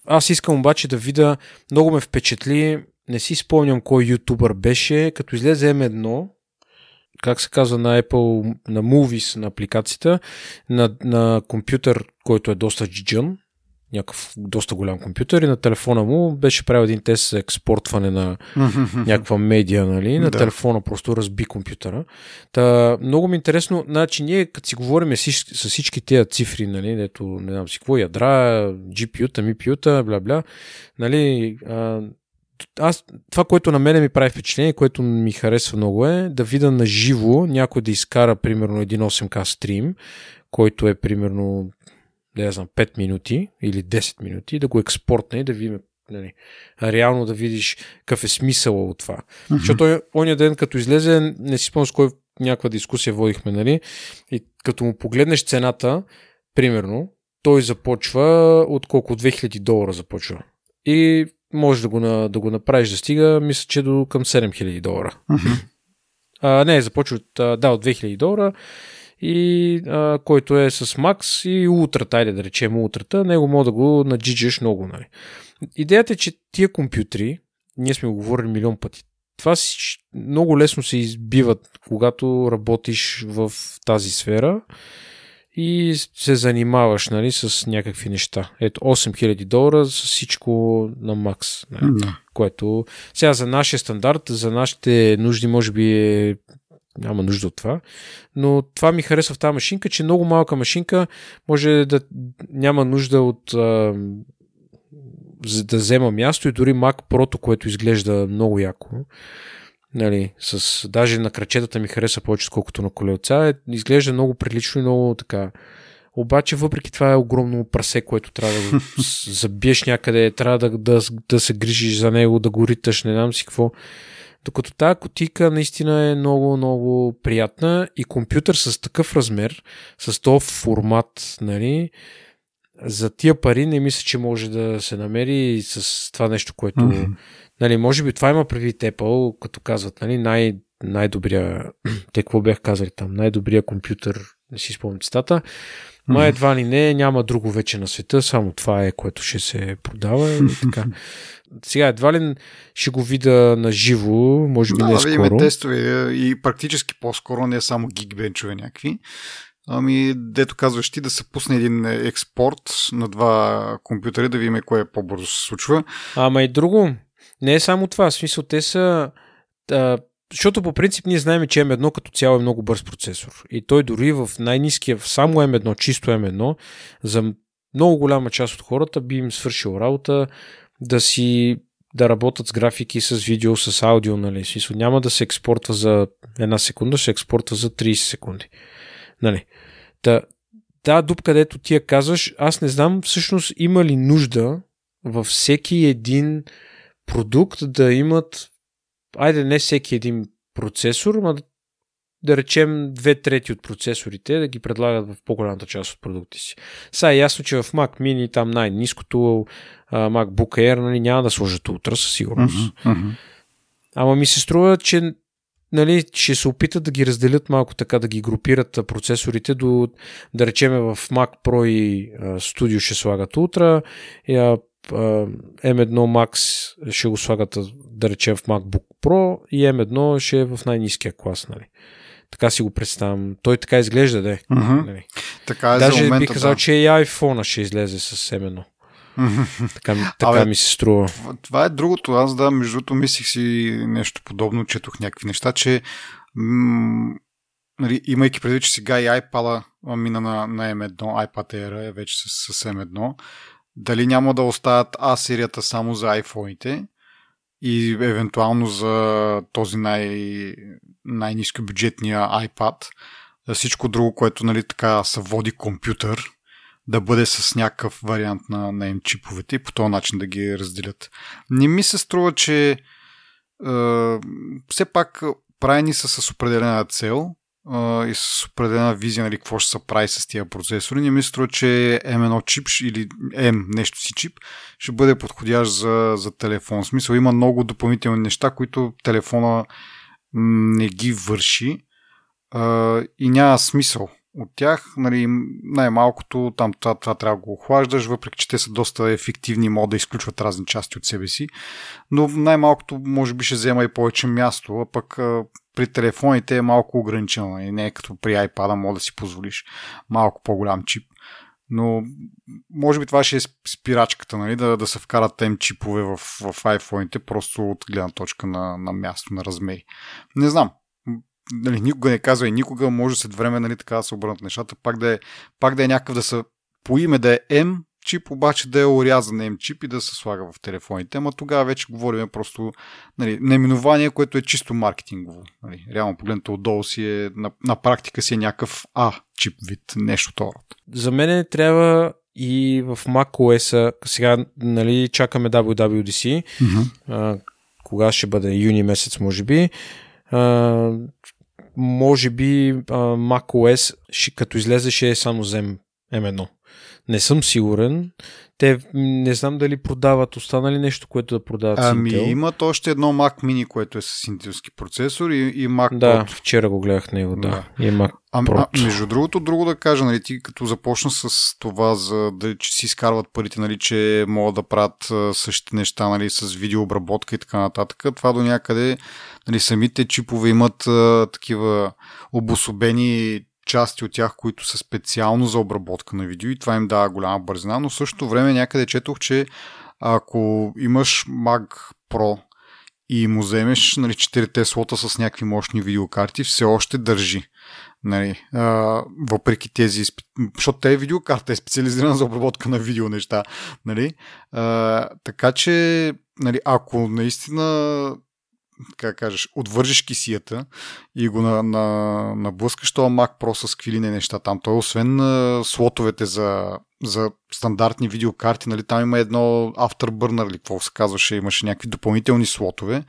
аз искам обаче да видя, много ме впечатли, не си спомням кой ютубър беше, като излезе M1, как се казва на Apple, на Movies, на апликацията, на, на компютър, който е доста джиджън, някакъв доста голям компютър и на телефона му беше правил един тест за експортване на някаква медия, нали? На
Да.
телефона просто разби компютъра. Та, много ми е интересно, значи ние като си говорим с, с всички тези цифри, нали, дето не знам си какво, ядра, GPU-та, MPU-та, бля-бля, нали, а, аз, това, което на мене ми прави впечатление, което ми харесва много е да видя на живо някой да изкара примерно един 8K стрим, който е примерно да я знам, 5 минути или 10 минути, да го експортне и да видим нали, реално да видиш какъв е смисъл от това. Mm-hmm. Защото он- ония ден, като излезе, не си спомням с кой някаква дискусия водихме, нали, и като му погледнеш цената, примерно, той започва от колко? От 2000 долара започва. И може да го, на, да го направиш да стига, мисля, че до към 7000 долара. А, не, започва от, да, от 2000 долара и а, който е с Max и утрата, айде да речем утрата, него мога да го наджиджеш много. Нали. Идеята е, че тия компютри, ние сме го говорили милион пъти, това си, много лесно се избиват, когато работиш в тази сфера и се занимаваш нали, с някакви неща. Ето 8000 долара с всичко на Max. Нали
Да.
което сега за нашия стандарт, за нашите нужди може би е няма нужда от това, но това ми харесва в тази машинка, че много малка машинка може да няма нужда от а, да взема място и дори Mac Pro, което изглежда много яко. Нали, с, даже на крачетата ми хареса повече, колкото на колелца. Е, изглежда много прилично и много така. Обаче, въпреки това е огромно прасе, което трябва да забиеш някъде, трябва да, да, да се грижиш за него, да го риташ, не знам си какво. Докато тази котика наистина е много, много приятна и компютър с такъв размер, с този формат, нали, за тия пари не мисля, че може да се намери с това нещо, което...
Мгм.
Нали, може би това има предвид Apple, като казват, нали, най- най-добрия... Те какво бях казали там? Най-добрия компютър, не си спомням цитата. Ма едва ли не, няма друго вече на света, само това е, което ще се продава и така. Сега едва ли ще го видя на живо, може би
Да,
не
да видим
скоро.
тестове и практически по-скоро не е само гигбенчове някакви. Ами, дето казваш ти, да се пусне един експорт на два компютъра, да видим кое по-бързо се случва.
Ама и друго. Не е само това. В смисъл, те са... А, защото по принцип ние знаем, че M1 като цяло е много бърз процесор. И той дори в най-низкия, в само M1, чисто M1, за много голяма част от хората би им свършил работа да си да работят с графики, с видео, с аудио, нали? Смисъл, няма да се експортва за една секунда, се експортва за 30 секунди. Нали? Та, та дупка, където ти я казваш, аз не знам всъщност има ли нужда във всеки един продукт да имат, айде не всеки един процесор, но да речем две трети от процесорите да ги предлагат в по-голямата част от продукти си. Сега е ясно, че в Mac Mini там най-низкото MacBook Air нали, няма да сложат утра със сигурност.
Мгм.
Ама ми се струва, че нали, ще се опитат да ги разделят малко така, да ги групират процесорите до, да речеме в Mac Pro и а, Studio ще слагат Ultra, и, а, а, M1 Max ще го слагат, да речем, в MacBook Pro и M1 ще е в най-низкия клас. Нали. Така си го представям. Той така изглежда, да. Нали.
Така е за
Даже
момента,
бих казал,
да.
че и iPhone ще излезе с M1. Така, така
Абе,
ми се струва.
Това- Това е другото. Аз да, между другото, мислих си нещо подобно, четох някакви неща, че м- нали, имайки предвид, че сега и iPad мина на, на M1, iPad Air е вече с, с M1, дали няма да оставят А серията само за iPhone-ите и евентуално за този най- най-низко бюджетния iPad, всичко друго, което нали, така се води компютър, да бъде с някакъв вариант на, на M-чиповете и по този начин да ги разделят. Не ми се струва, че е, все пак правени са с определена цел и с определена визия, нали, какво ще се прави с тия процесори, не мисля, че M1 чип или M нещо си чип ще бъде подходящ за, за телефон. В смисъл има много допълнителни неща, които телефона не ги върши и няма смисъл от тях. Нали, най-малкото там това, това трябва да го охлаждаш, въпреки че те са доста ефективни, могат да изключват разни части от себе си. Но най-малкото може би ще взема и повече място, а пък при телефоните е малко ограничено. И не е като при iPad, може да си позволиш малко по-голям чип. Но може би това ще е спирачката, нали, да, да се вкарат тем чипове в, в iPhone-ите, просто от гледна точка на, на място, на размери. Не знам, нали, никога не казва и никога, може след време нали, така да се обърнат нещата, пак да е, пак да е някакъв да са по име да е M чип, обаче да е орязан M чип и да се слага в телефоните. Ама тогава вече говорим просто нали, наименование, което е чисто маркетингово. Нали. Реално погледнато отдолу си е, на, на практика си е някакъв А чип вид, нещо това.
За мен трябва и в macOS, сега нали, чакаме WWDC, mm-hmm. а, кога ще бъде юни месец, може би може би macOS, като излезе, ще е само за M1. Не съм сигурен. Те не знам дали продават, остана ли нещо, което да продават
ами,
с Intel.
имат още едно Mac Mini, което е с интелски процесор и, и Mac
Да, Pro. вчера го гледах него, да. да. И Mac
а, Pro. А, между другото, друго да кажа, нали, ти като започна с това, за да че си изкарват парите, нали, че могат да правят същите неща нали, с видеообработка и така нататък, това до някъде нали, самите чипове имат а, такива обособени части от тях, които са специално за обработка на видео и това им дава голяма бързина, но в същото време някъде четох, че ако имаш Mac Pro и му вземеш нали, 4 слота с някакви мощни видеокарти, все още държи. Нали, а, въпреки тези, защото те видеокарта е специализирана за обработка на видео неща. Нали? А, така че, нали, ако наистина как кажеш, отвържиш кисията и го на, на, наблъскаш това Mac Pro с квилини неща там. Той освен а, слотовете за, за стандартни видеокарти, нали, там има едно Afterburner, или какво се казваше, имаше някакви допълнителни слотове,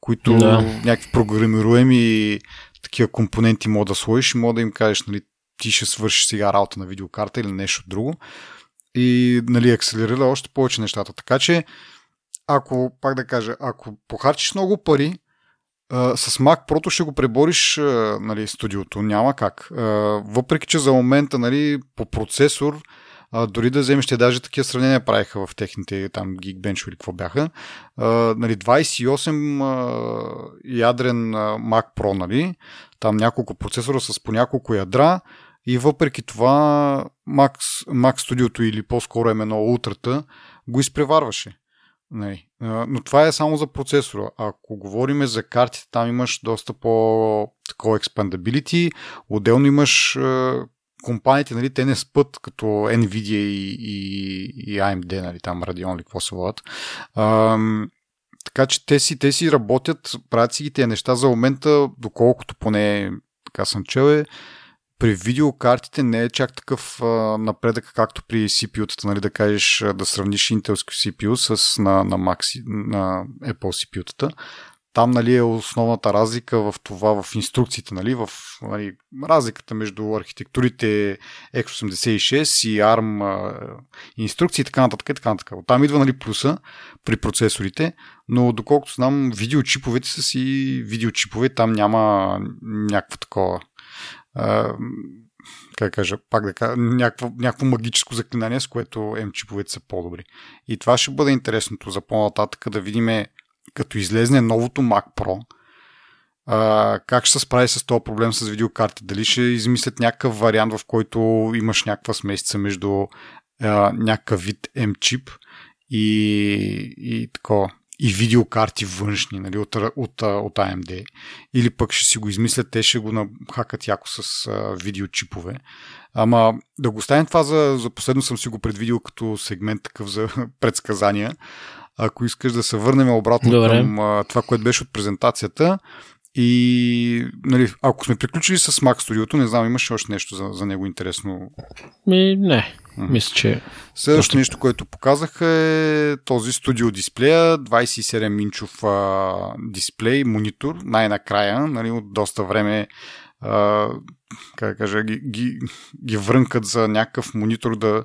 които да. някакви програмируеми такива компоненти мога да сложиш и мога да им кажеш, нали, ти ще свършиш сега работа на видеокарта или нещо друго и нали, акселерира още повече нещата. Така че ако, пак да кажа, ако похарчиш много пари, Uh, с Mac Pro ще го пребориш uh, нали, студиото, няма как. Uh, въпреки, че за момента нали, по процесор, uh, дори да вземеш, те даже такива сравнения правиха в техните там Geekbench или какво бяха, uh, нали, 28 uh, ядрен uh, Mac Pro, нали, там няколко процесора с по няколко ядра и въпреки това Mac, Mac Studio или по-скоро M1 Ultra го изпреварваше. Нали. Но това е само за процесора. Ако говорим за картите, там имаш доста по такова expandability. Отделно имаш компаниите, нали, те не спът като Nvidia и, и, и AMD, нали, там Radeon или какво се водят. така че те си, те си работят, правят си ги тези неща за момента, доколкото поне така съм чел е, при видеокартите не е чак такъв а, напредък, както при CPU-тата, нали, да кажеш да сравниш интелски CPU с на, на, Max, на Apple CPU-тата. Там нали, е основната разлика в това, в инструкциите, нали, в нали, разликата между архитектурите x86 и ARM а, инструкции и така нататък. И така нататък. Там идва нали, плюса при процесорите, но доколкото знам, видеочиповете са си видеочипове, там няма някакво такова как кажа, пак да кажа, някакво, магическо заклинание, с което M-чиповете са по-добри. И това ще бъде интересното за по-нататък да видим като излезне новото Mac Pro, а, как ще се справи с този проблем с видеокарти. Дали ще измислят някакъв вариант, в който имаш някаква смесица между а, някакъв вид M-чип и, и такова и видеокарти външни нали, от, от, от AMD. Или пък ще си го измислят, те ще го нахакат яко с а, видеочипове. Ама да го оставим това за, за последно съм си го предвидил като сегмент такъв за предсказания. Ако искаш да се върнем обратно Добре. към а, това, което беше от презентацията, и нали, ако сме приключили с Mac Studio, не знам, имаш още нещо за, за него интересно?
Ми, не. Mm-hmm. Мисля, че...
Следващото нещо, което показаха е този студио дисплея, 27-инчов а, дисплей, монитор, най-накрая, нали, от доста време а, как кажа, ги, ги, ги врънкат за някакъв монитор да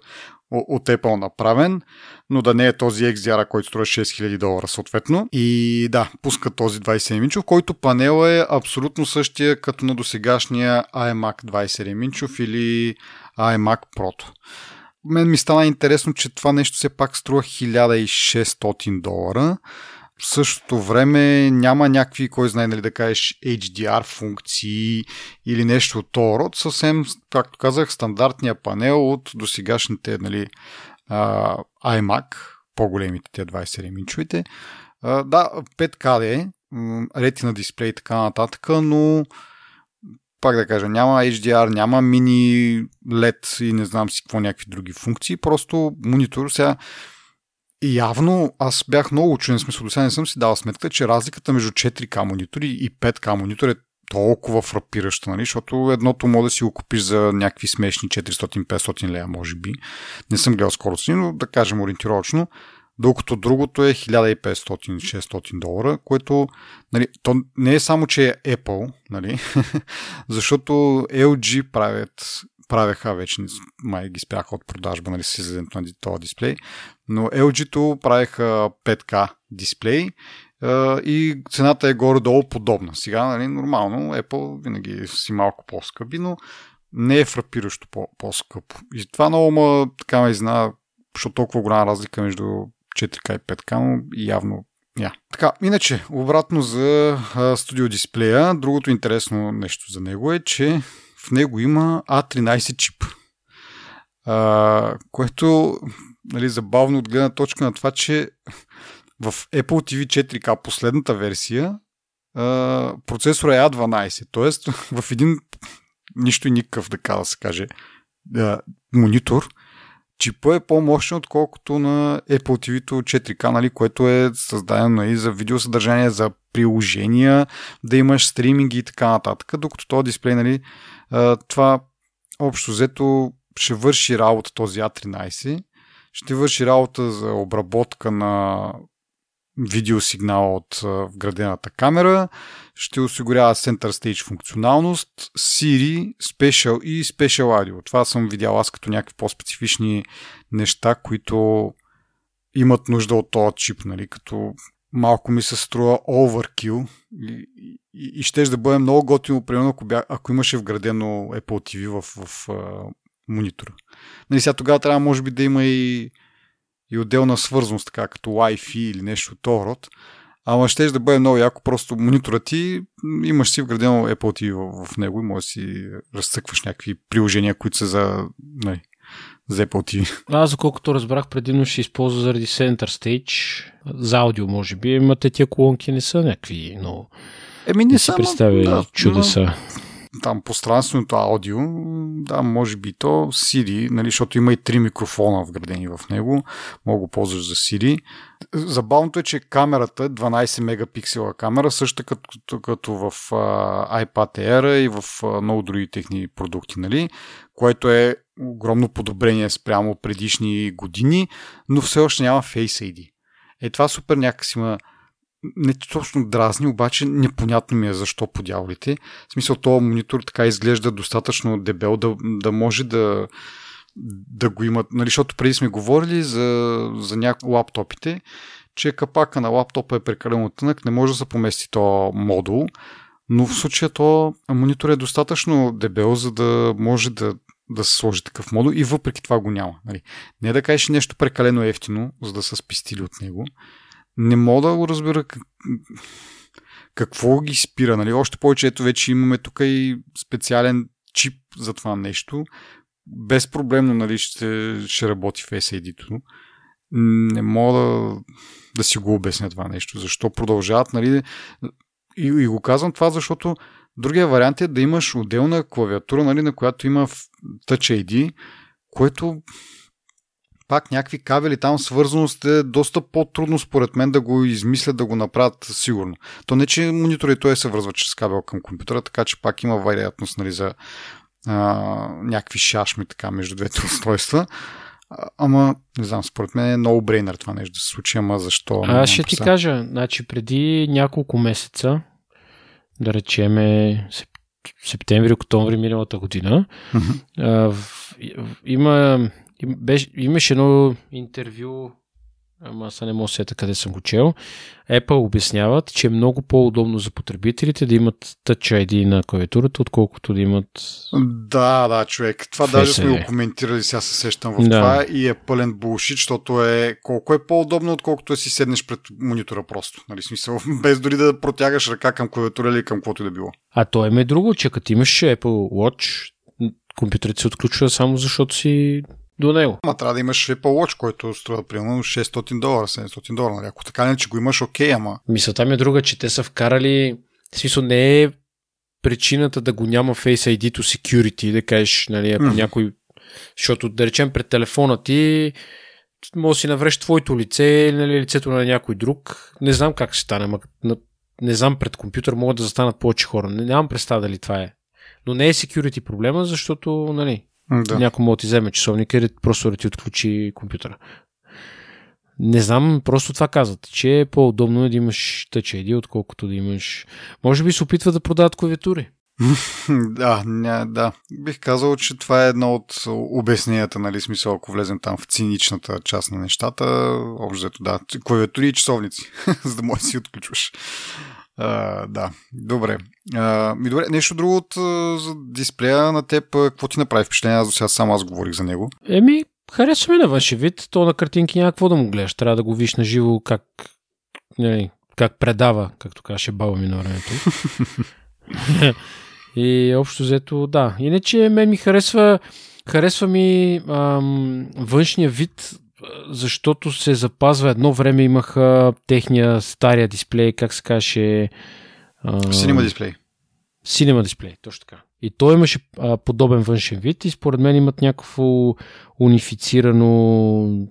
от Apple направен, но да не е този XDR, който струва 6000 долара съответно. И да, пуска този 27 инчов, който панел е абсолютно същия като на досегашния iMac 27 инчов или iMac Pro. Мен ми стана интересно, че това нещо все пак струва 1600 долара. В същото време няма някакви, кой знае, нали да кажеш, HDR функции или нещо от този род. Съвсем, както казах, стандартния панел от досегашните нали, iMac, по-големите, те 27-инчовите. Да, 5K е, ретина дисплей и така нататък, но пак да кажа, няма HDR, няма мини LED и не знам си какво някакви други функции, просто монитор сега явно аз бях много учен, смисъл до сега не съм си дал сметка, че разликата между 4К монитори и 5К монитор е толкова фрапираща, нали? защото едното може да си го купиш за някакви смешни 400-500 лея, може би. Не съм гледал скоро но да кажем ориентировачно. Докато другото е 1500-600 долара, което нали, то не е само, че е Apple, нали, защото LG правят правеха вече, май ги спяха от продажба, нали, с излизането на този дисплей, но LG-то правеха 5K дисплей и цената е горе-долу подобна. Сега, нали, нормално, Apple винаги си малко по-скъпи, но не е фрапиращо по-скъпо. И това много ма, така ме изна, защото толкова голяма разлика между 4K и 5K, но явно Yeah. Така, иначе, обратно за студио дисплея, другото интересно нещо за него е, че в него има A13 чип. А, което нали, забавно от гледна точка на това, че в Apple TV 4K последната версия а, процесор е A12, т.е. в един нищо и никакъв, така да се каже, монитор, чипа е по-мощен, отколкото на Apple TV 4K, нали, което е създадено нали, за видеосъдържание, за приложения, да имаш стриминги и така нататък, докато този дисплей, нали, това общо взето ще върши работа този A13, ще върши работа за обработка на видеосигнал от вградената камера, ще осигурява Center Stage функционалност, Siri, Special и Special Audio. Това съм видял аз като някакви по-специфични неща, които имат нужда от този чип, нали, като малко ми се струва overkill и, и, и ще да бъде много готино, примерно, ако, бя, ако имаше вградено Apple TV в, в, в монитора. Нали, сега тогава трябва, може би, да има и, и отделна свързаност, така като Wi-Fi или нещо от този род. Ама ще да бъде много яко, просто монитора ти, имаш си вградено Apple TV в, него и може да си разцъкваш някакви приложения, които са за нали, за Apple TV.
Аз, доколкото разбрах, предимно ще използва заради Center Stage, за аудио, може би. Имате тия колонки не са някакви, но...
Еми не,
не
си
представя да, чудеса. Но
там пространственото аудио, да, може би то Siri, нали, защото има и три микрофона вградени в него, мога го ползваш за Siri. Забавното е, че камерата е 12 мегапиксела камера, също като, като в uh, iPad Air и в uh, много други техни продукти, нали, което е огромно подобрение спрямо предишни години, но все още няма Face ID. Е, това супер някакси има не точно дразни, обаче непонятно ми е защо по дяволите. В смисъл, този монитор така изглежда достатъчно дебел да, да може да, да го имат. Нали, защото преди сме говорили за, за някои лаптопите, че капака на лаптопа е прекалено тънък, не може да се помести то модул, но в случая то монитор е достатъчно дебел, за да може да, да се сложи такъв модул и въпреки това го няма. Нали. Не да кажеш нещо прекалено ефтино, за да са спестили от него, не мога да го разбера как, какво ги спира. Нали? Още повече, ето вече имаме тук и специален чип за това нещо. Безпроблемно нали, ще, ще работи в SAD-то. Не мога да, да си го обясня това нещо. Защо продължават, нали? И, и го казвам това, защото другия вариант е да имаш отделна клавиатура, нали, на която има Touch ID, което пак някакви кабели там свързаност е доста по-трудно според мен да го измислят да го направят сигурно. То не, че монитора и той се връзва чрез кабел към компютъра, така че пак има вероятност нали, за а, някакви шашми така между двете устройства. Ама, не знам, според мен е много брейнер това нещо да се случи, ама защо?
Аз ще ти кажа, значи преди няколко месеца, да речеме септември, октомври миналата година. А, в, има, им, беше, имаше едно интервю, ама аз не мога сета къде съм го чел. Apple обясняват, че е много по-удобно за потребителите да имат Touch ID на клавиатурата, отколкото да имат...
Да, да, човек. Това
Face
даже сме го коментирали, сега се сещам в
Да.
това и е пълен булшит, защото е колко е по-удобно, отколкото да си седнеш пред монитора просто. Нали, смисъл, без дори да протягаш ръка към клавиатура или към каквото и да било.
А то е ме друго, че като имаш Apple Watch, компютърът се отключва само защото си до него.
Ама трябва да имаш Apple Watch, който струва примерно 600 долара, 700 долара. Нали? Ако така не, че го имаш, окей, ама
Мисълта ми е друга, че те са вкарали... Смисъл не е причината да го няма Face ID-то security, да кажеш, нали, ако
Мгм.
някой... Защото, да речем, пред телефона ти може да си навреш твоето лице или нали, лицето на някой друг. Не знам как ще стане, ма, не знам, пред компютър могат да застанат повече хора. Не, нямам представа дали това е. Но не е security проблема, защото, нали,
да.
някой може да ти вземе часовника или просто да ти отключи компютъра. Не знам, просто това казват, че е по-удобно е да имаш Touch ID, отколкото да имаш... Може би се опитват да продават клавиатури.
Да, ня, да. Бих казал, че това е едно от обясненията, нали, смисъл, ако влезем там в циничната част на нещата, общо да, клавиатури и часовници, за да можеш да си отключваш. А, да, добре. А, ми добре, нещо друго от за дисплея на теб, какво ти направи впечатление? Аз до сега само аз говорих за него.
Еми, харесва ми на външен вид. То на картинки няма какво да му гледаш. Трябва да го виж на живо как, нали, как предава, както каже баба ми на времето. И общо взето, да. Иначе мен ми харесва, харесва ми ам, външния вид, защото се запазва. Едно време имаха техния стария дисплей, как се каже...
Синема дисплей.
Cinema дисплей, точно така. И той имаше а, подобен външен вид и според мен имат някакво унифицирано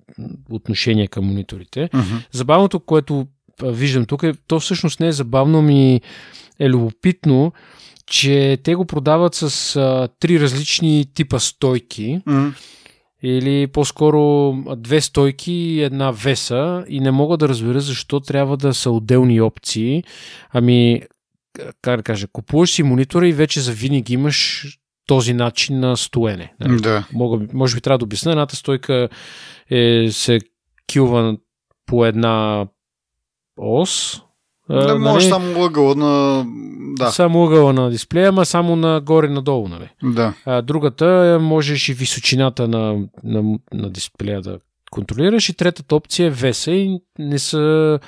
отношение към мониторите.
Мгм.
Забавното, което виждам тук, е, то всъщност не е забавно, ми е любопитно, че те го продават с а, три различни типа стойки
Мгм.
Или по-скоро две стойки и една веса и не мога да разбера защо трябва да са отделни опции. Ами, как да кажа, купуваш си монитора и вече за винаги имаш този начин на стоене. Нали?
Да.
Мога, може би трябва да обясня. Едната стойка е, се килва по една ос.
Да, може
нали?
само ъгъла на... Да,
Само ъгъла на дисплея, ама само нагоре-надолу. Нали?
да.
А, другата е, можеш и височината на, на, на дисплея да контролираш. И третата опция е веса и не са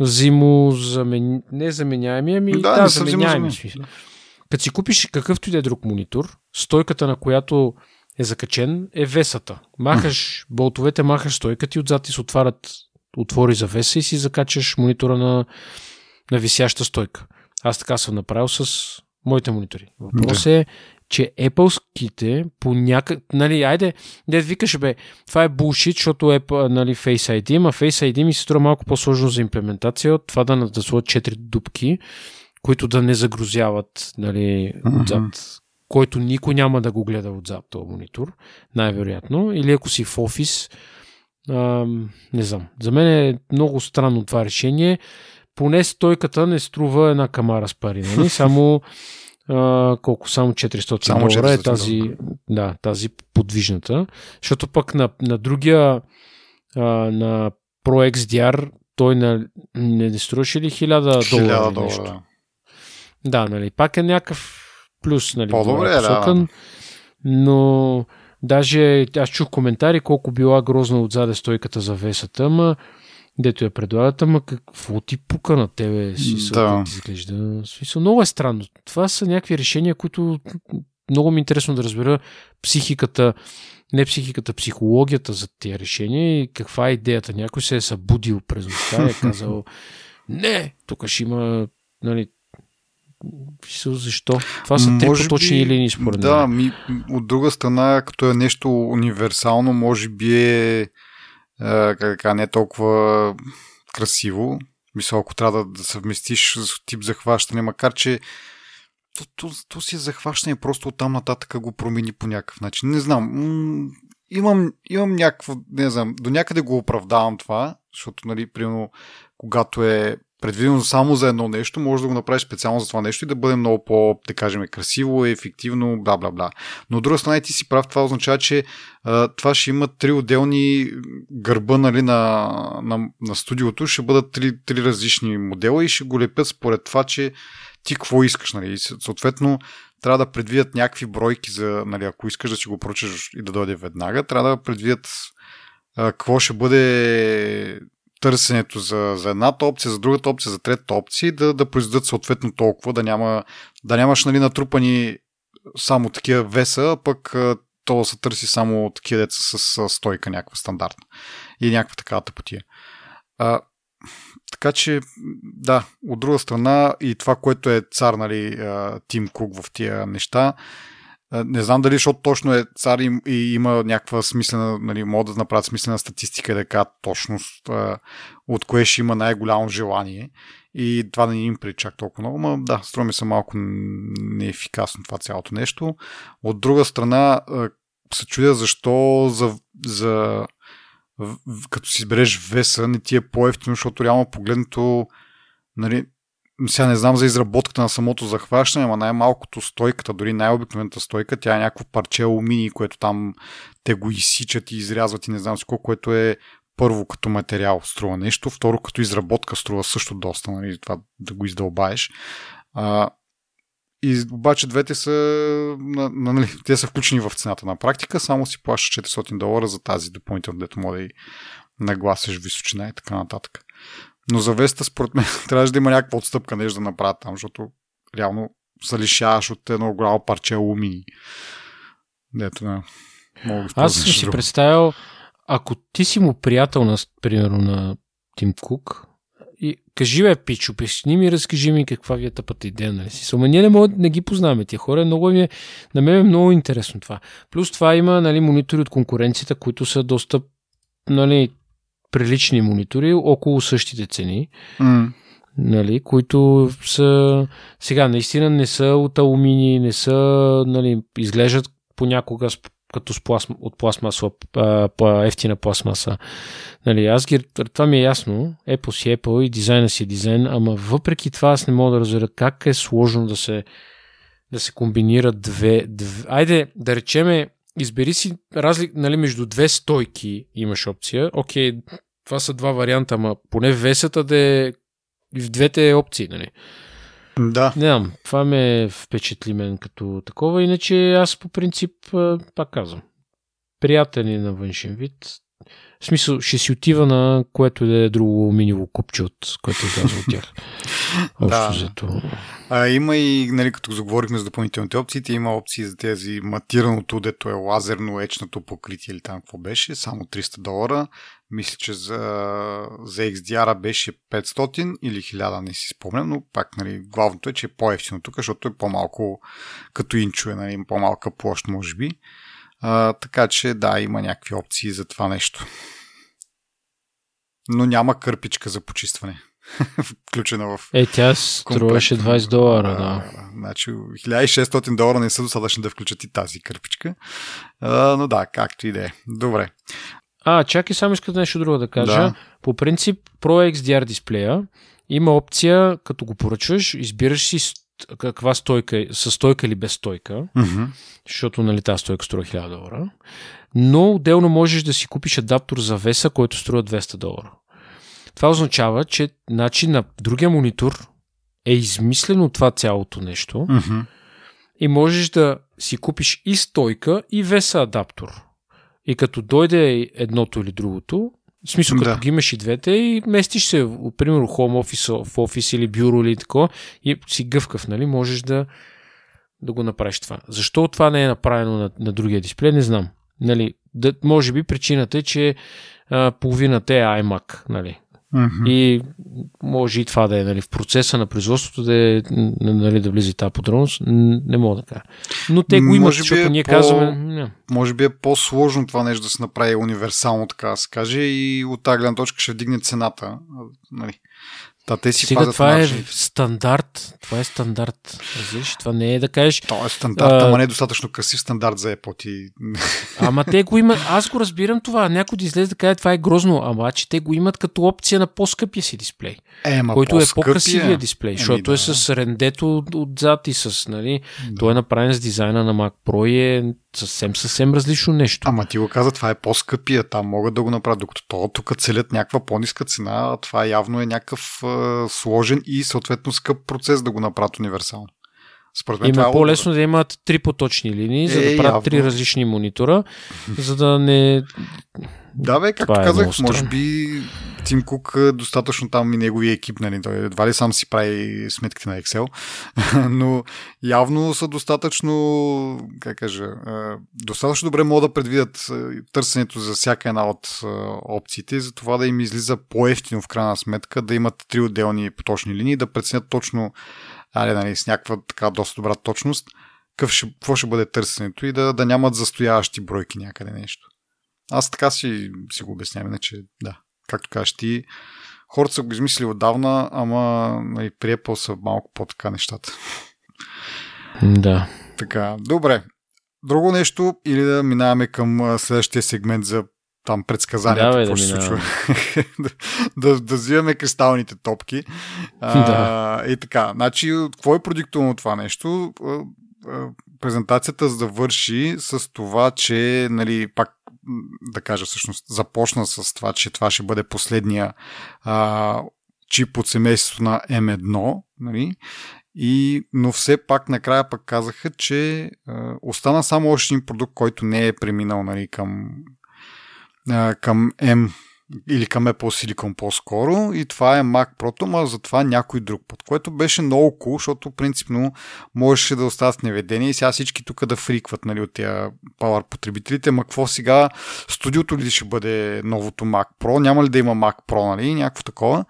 взаимозамен... не заменяеми, ами да, да
не
заменяеми. смисъл. Като си купиш какъвто и да е друг монитор, стойката на която е закачен е весата. Махаш болтовете, махаш стойката и отзад ти се отварят отвори за веса и си закачаш монитора на, на висяща стойка. Аз така съм направил с моите монитори. Въпрос е, че Apple-ските по някак... Нали, айде, де викаш, бе, това е булшит, защото е нали, Face ID, ма Face ID ми се струва малко по-сложно за имплементация от това да, да сложат 4 дупки, които да не загрузяват нали,
Мгм.
отзад, който никой няма да го гледа отзад този монитор, най-вероятно. Или ако си в офис, ам, не знам. За мен е много странно това решение. Поне стойката не струва една камара с пари, нали? Само а, колко? Само 400
Само
долара е
400
тази, да, тази подвижната. Защото пък на, на другия, а, на Pro XDR, той на, не струваше ли 1000 долара?
1000
или нещо?
долара.
Да, нали, пак е някакъв плюс, нали,
По-добре е, да.
но даже аз чух коментари колко била грозна отзаде стойката за весата, ама дето я предлагат, ама какво ти пука на тебе си
Да.
да. изглежда. Смисъл, много е странно. Това са някакви решения, които много ми е интересно да разбера психиката, не психиката, психологията за тези решения и каква е идеята. Някой се е събудил през нощта и е казал не, тук ще има нали, защо? Това са три поточни
би-
линии, според
Да,
мен.
ми, от друга страна, като е нещо универсално, може би е как не толкова красиво. Мисля, ако трябва да, съвместиш с тип захващане, макар че то, то, то си е захващане, просто оттам нататък го промени по някакъв начин. Не знам. Имам, имам някакво, не знам, до някъде го оправдавам това, защото, нали, примерно, когато е предвидено само за едно нещо, може да го направиш специално за това нещо и да бъде много по, да кажем, красиво, ефективно, бла, бла, бла. Но от друга страна ти си прав, това означава, че а, това ще има три отделни гърба нали, на, на, на студиото, ще бъдат три, три различни модела и ще го лепят според това, че ти какво искаш. Нали. Съответно, трябва да предвидят някакви бройки за, нали, ако искаш да си го прочеш и да дойде веднага, трябва да предвидят какво ще бъде търсенето за, за едната опция, за другата опция, за третата опция да, да произведат съответно толкова, да, няма, да нямаш нали, натрупани само такива веса, пък то да се търси само такива деца с, с стойка някаква стандартна и някаква такава тъпотия. А, така че, да, от друга страна и това, което е цар, нали, Тим Кук в тия неща, не знам дали, защото точно е цар и, и има някаква смислена, нали, могат да направят смислена статистика, да кажат точно от кое ще има най-голямо желание. И това не им причак толкова много, но да, струва ми се малко неефикасно това цялото нещо. От друга страна, се чудя защо за, за като си избереш веса, не ти е по-ефтино, защото реално погледнато нали, сега не знам за изработката на самото захващане, но най-малкото стойката, дори най-обикновената стойка, тя е някакво парче алуминий, което там те го изсичат и изрязват и не знам си колко, което е първо като материал струва нещо, второ като изработка струва също доста, нали, това да го издълбаеш. А, и обаче двете са, на, на, нали, те са включени в цената на практика, само си плащаш 400 долара за тази допълнително, дето може да и нагласиш височина и така нататък. Но за Веста, според мен, трябваше да има някаква отстъпка, нещо да направят там, защото реално се лишаваш от едно голямо парче алумини. Дето на...
Мога Аз съм си представил, ако ти си му приятел, на, примерно, на Тим Кук, и кажи бе, пичо, песни ми, разкажи ми каква ви е тъпата идея, нали си. Само ние не, мога, не ги познаваме тия хора, много ми е, на мен е много интересно това. Плюс това има нали, монитори от конкуренцията, които са доста нали, прилични монитори, около същите цени. Mm. Нали, които са сега наистина не са от алумини, не са, нали, изглеждат понякога като с пластма, от пластмаса, по-ефтина пластмаса. Нали, аз ги, това ми е ясно. Apple си Apple и дизайна си е дизайн, ама въпреки това аз не мога да разбера как е сложно да се, да се комбинират две, две... Айде, да речеме, избери си разлик, нали, между две стойки имаш опция. Окей, това са два варианта, ама поне весата да е в двете опции, нали?
Да.
Не знам, това ме впечатли мен като такова, иначе аз по принцип, пак казвам, приятен е на външен вид. В смисъл, ще си отива на което да е друго миниво купче, от което е от тях.
да. А, има и, нали, като заговорихме за допълнителните опции, има опции за тези матираното, дето е лазерно ечното покритие или там какво беше, само 300 долара. Мисля, че за, за XDR беше 500 или 1000, не си спомням, но пак нали, главното е, че е по-ефтино тук, защото е по-малко като инчове, нали, по-малка площ, може би. А, така че да, има някакви опции за това нещо. Но няма кърпичка за почистване. Включена в.
Е, тя струваше 20 долара, да. да.
Значи 1600 долара не са достатъчни да включат и тази кърпичка. А, но да, както и да е. Добре.
А, чакай, само искам нещо друго да кажа. Да. По принцип, Pro XDR дисплея има опция, като го поръчваш, избираш си каква стойка, е, с стойка или без стойка, mm-hmm. защото нали, тази стойка струва 1000 долара, но отделно можеш да си купиш адаптор за веса, който струва 200 долара. Това означава, че значи, на другия монитор е измислено това цялото нещо mm-hmm. и можеш да си купиш и стойка, и веса адаптор. И като дойде едното или другото, в смисъл, като да. ги имаш и двете и местиш се, примерно, home office, в офис или бюро или тако, и си гъвкав, нали, можеш да, да го направиш това. Защо това не е направено на, на другия дисплей, не знам. Нали, да, може би причината е, че а, половината е iMac, нали, Mm-hmm. И може и това да е нали, в процеса на производството да, е, нали, да влиза тази подробност. Не мога да кажа. Но те го имат, може защото е ние по... казваме... Не.
Може би е по-сложно това нещо да се направи универсално, така да се каже, и от тази гледна точка ще вдигне цената. Нали. Та, те си
Сега това е стандарт. Това е стандарт. Разбираш? Това не е да кажеш.
Това е стандарт, а... ама не е достатъчно красив стандарт за Apple. Ти...
Ама те го имат. Аз го разбирам това. Някой да излезе да каже това е грозно, ама че те го имат като опция на по-скъпия си дисплей.
Е,
който е по-красивия дисплей, защото да. е с рендето отзад и с, нали, да. той е направен с дизайна на Mac Pro и е съвсем, съвсем различно нещо.
Ама ти го каза, това е по-скъпия, там могат да го направят, докато то тук целят някаква по-ниска цена, това явно е някакъв е, сложен и съответно скъп процес да го направят универсално.
Според мен Има е по-лесно да имат три поточни линии, за да е, правят три различни монитора, за да не...
Да, бе, както това е казах, е може би Тим Кук достатъчно там и неговия екип, нали, той едва ли сам си прави сметките на Excel, но явно са достатъчно, как кажа, достатъчно добре могат да предвидят търсенето за всяка една от опциите, за това да им излиза по-ефтино в крайна сметка, да имат три отделни поточни линии, да преценят точно али, нали, с някаква така доста добра точност, какъв ще, какво ще бъде търсенето и да, да нямат застояващи бройки някъде нещо. Аз така си, си го обяснявам, иначе да, както кажеш ти, хората са го измислили отдавна, ама нали, при Apple са малко по-така нещата.
Да.
Така, добре. Друго нещо или да минаваме към следващия сегмент за там предсказанията,
да,
какво
да
ще се случва. да, да, взимаме кристалните топки. А, да. И така. Значи, какво е продиктувано това нещо? Презентацията завърши с това, че, нали, пак да кажа всъщност, започна с това, че това ще бъде последния а, чип от семейството на M1, нали? И, но все пак накрая пък казаха, че а, остана само още един продукт, който не е преминал нали, към към M или към Apple Silicon по-скоро и това е Mac Pro, но за това някой друг път, което беше много cool, защото принципно можеше да остават в и сега всички тук да фрикват нали, от тия Power потребителите, ма какво сега, студиото ли ще бъде новото Mac Pro, няма ли да има Mac Pro, нали, някакво такова,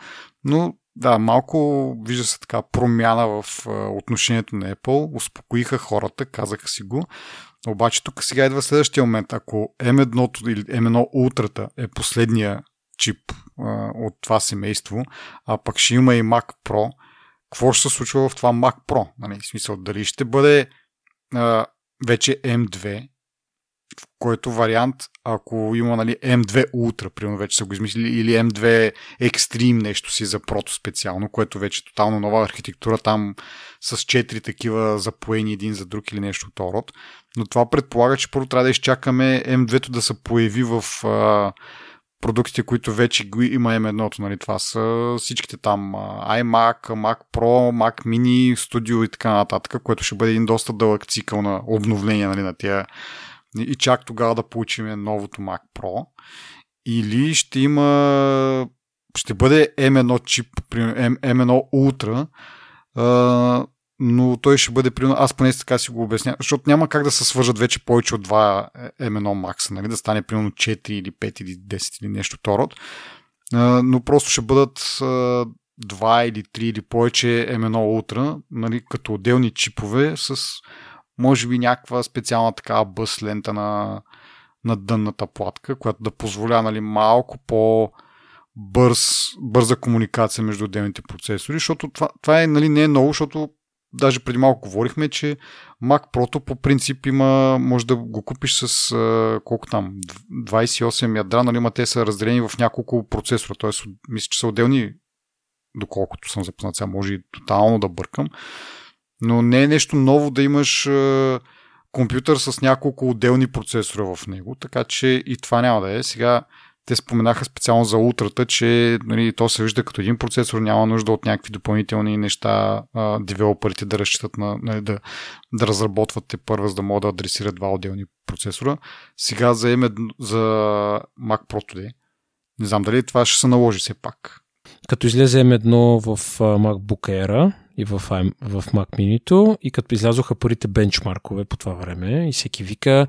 но да, малко вижда се така промяна в отношението на Apple, успокоиха хората, казаха си го, обаче тук сега идва следващия момент. Ако M1 или M1 Ultra е последния чип а, от това семейство, а пък ще има и Mac Pro, какво ще се случва в това Mac Pro? Нали? В смисъл, дали ще бъде а, вече M2 в който вариант, ако има нали, M2 Ultra, примерно вече са го измислили, или M2 Extreme нещо си за прото специално, което вече е тотално нова архитектура, там с 4 такива запоени един за друг или нещо от род. Но това предполага, че първо трябва да изчакаме M2 да се появи в а, продуктите, които вече го има M1. Нали? Това са всичките там iMac, Mac Pro, Mac Mini, Studio и така нататък, което ще бъде един доста дълъг цикъл на обновление нали, на тия и чак тогава да получим новото Mac Pro. Или ще има ще бъде M1 чип, M1 Ultra, но той ще бъде примерно, аз поне така си го обясня, защото няма как да се свържат вече повече от 2 M1 Max, нали, да стане примерно 4 или 5 или 10 или нещо второ. Но просто ще бъдат 2 или 3 или повече M1 Ultra, нали, като отделни чипове с може би някаква специална такава бъс лента на, на дънната платка, която да позволя нали, малко по бърз, бърза комуникация между отделните процесори, защото това, това е, нали, не е ново, защото даже преди малко говорихме, че Mac Pro по принцип има, може да го купиш с колко там, 28 ядра, нали, ма те са разделени в няколко процесора, т.е. мисля, че са отделни, доколкото съм запознат, сега може и тотално да бъркам, но не е нещо ново да имаш е, компютър с няколко отделни процесора в него, така че и това няма да е. Сега те споменаха специално за ултрата, че нали, то се вижда като един процесор, няма нужда от някакви допълнителни неща девелоперите да разчитат на, нали, да, да разработват те първа, за да могат да адресират два отделни процесора. Сега за, M, за Mac Pro Today. Не знам дали това ще се наложи все пак.
Като излезе M1 в MacBook Air, и в, в Mac Mini, и като излязоха първите бенчмаркове по това време и всеки вика,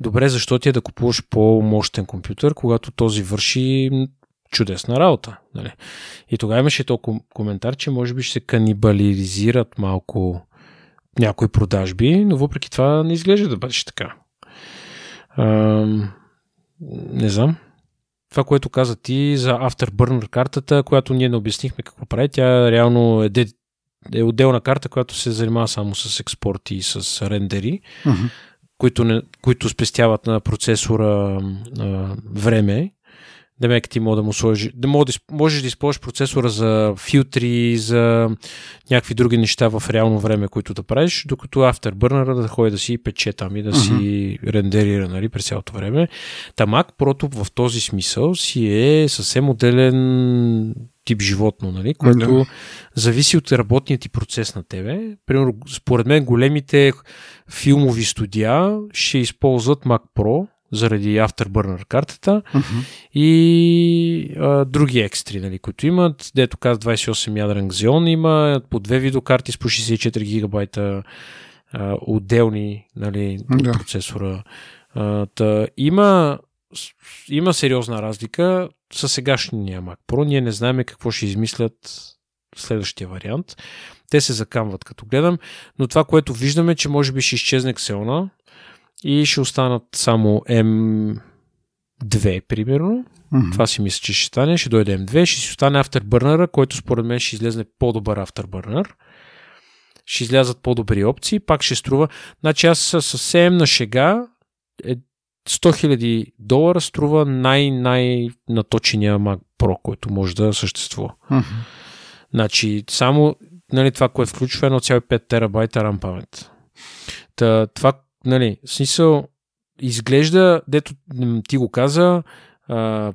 добре, защо ти е да купуваш по-мощен компютър, когато този върши чудесна работа. Нали? И тогава имаше толкова коментар, че може би ще се канибализират малко някои продажби, но въпреки това не изглежда да бъдеш така. Ам, не знам. това, което каза ти за Afterburner картата, която ние не обяснихме какво прави, тя реално е, е отделна карта, която се занимава само с експорти и с рендери,
Мгм.
които, не, които спестяват на процесора а, време. Демек ти може да му сложи, да може да, изп- можеш да използваш процесора за филтри, за някакви други неща в реално време, които да правиш, докато Afterburner да ходи да си пече там и да си рендерира нали, през цялото време. Та Mac Pro в този смисъл си е съвсем отделен тип животно, нали, което
Да.
зависи от работния ти процес на тебе. Примерно, според мен големите филмови студия ще използват Mac Pro заради Afterburner картата
Мгм.
и а, други екстри, нали, които имат. Дето казва 28 ядрен Xeon има по две видеокарти с по 64 гигабайта а, отделни нали, от
Да.
процесора. А, та, има, има сериозна разлика с сегашния Mac Pro. Ние не знаем какво ще измислят следващия вариант. Те се закамват като гледам, но това, което виждаме, че може би ще изчезне Xeon и ще останат само M2, примерно.
Мгм.
Това си мисля, че ще стане. Ще дойде M2, ще си остане Afterburner, който според мен ще излезне по-добър Afterburner. Ще излязат по-добри опции, пак ще струва. Значи аз съвсем на шега 100 000 долара струва най-най-наточения Mac Pro, който може да съществува.
Мгм.
Значи, само нали, това, което включва 1,5 терабайта RAM памет. Та, това, нали, в смисъл, изглежда, дето ти го каза, а,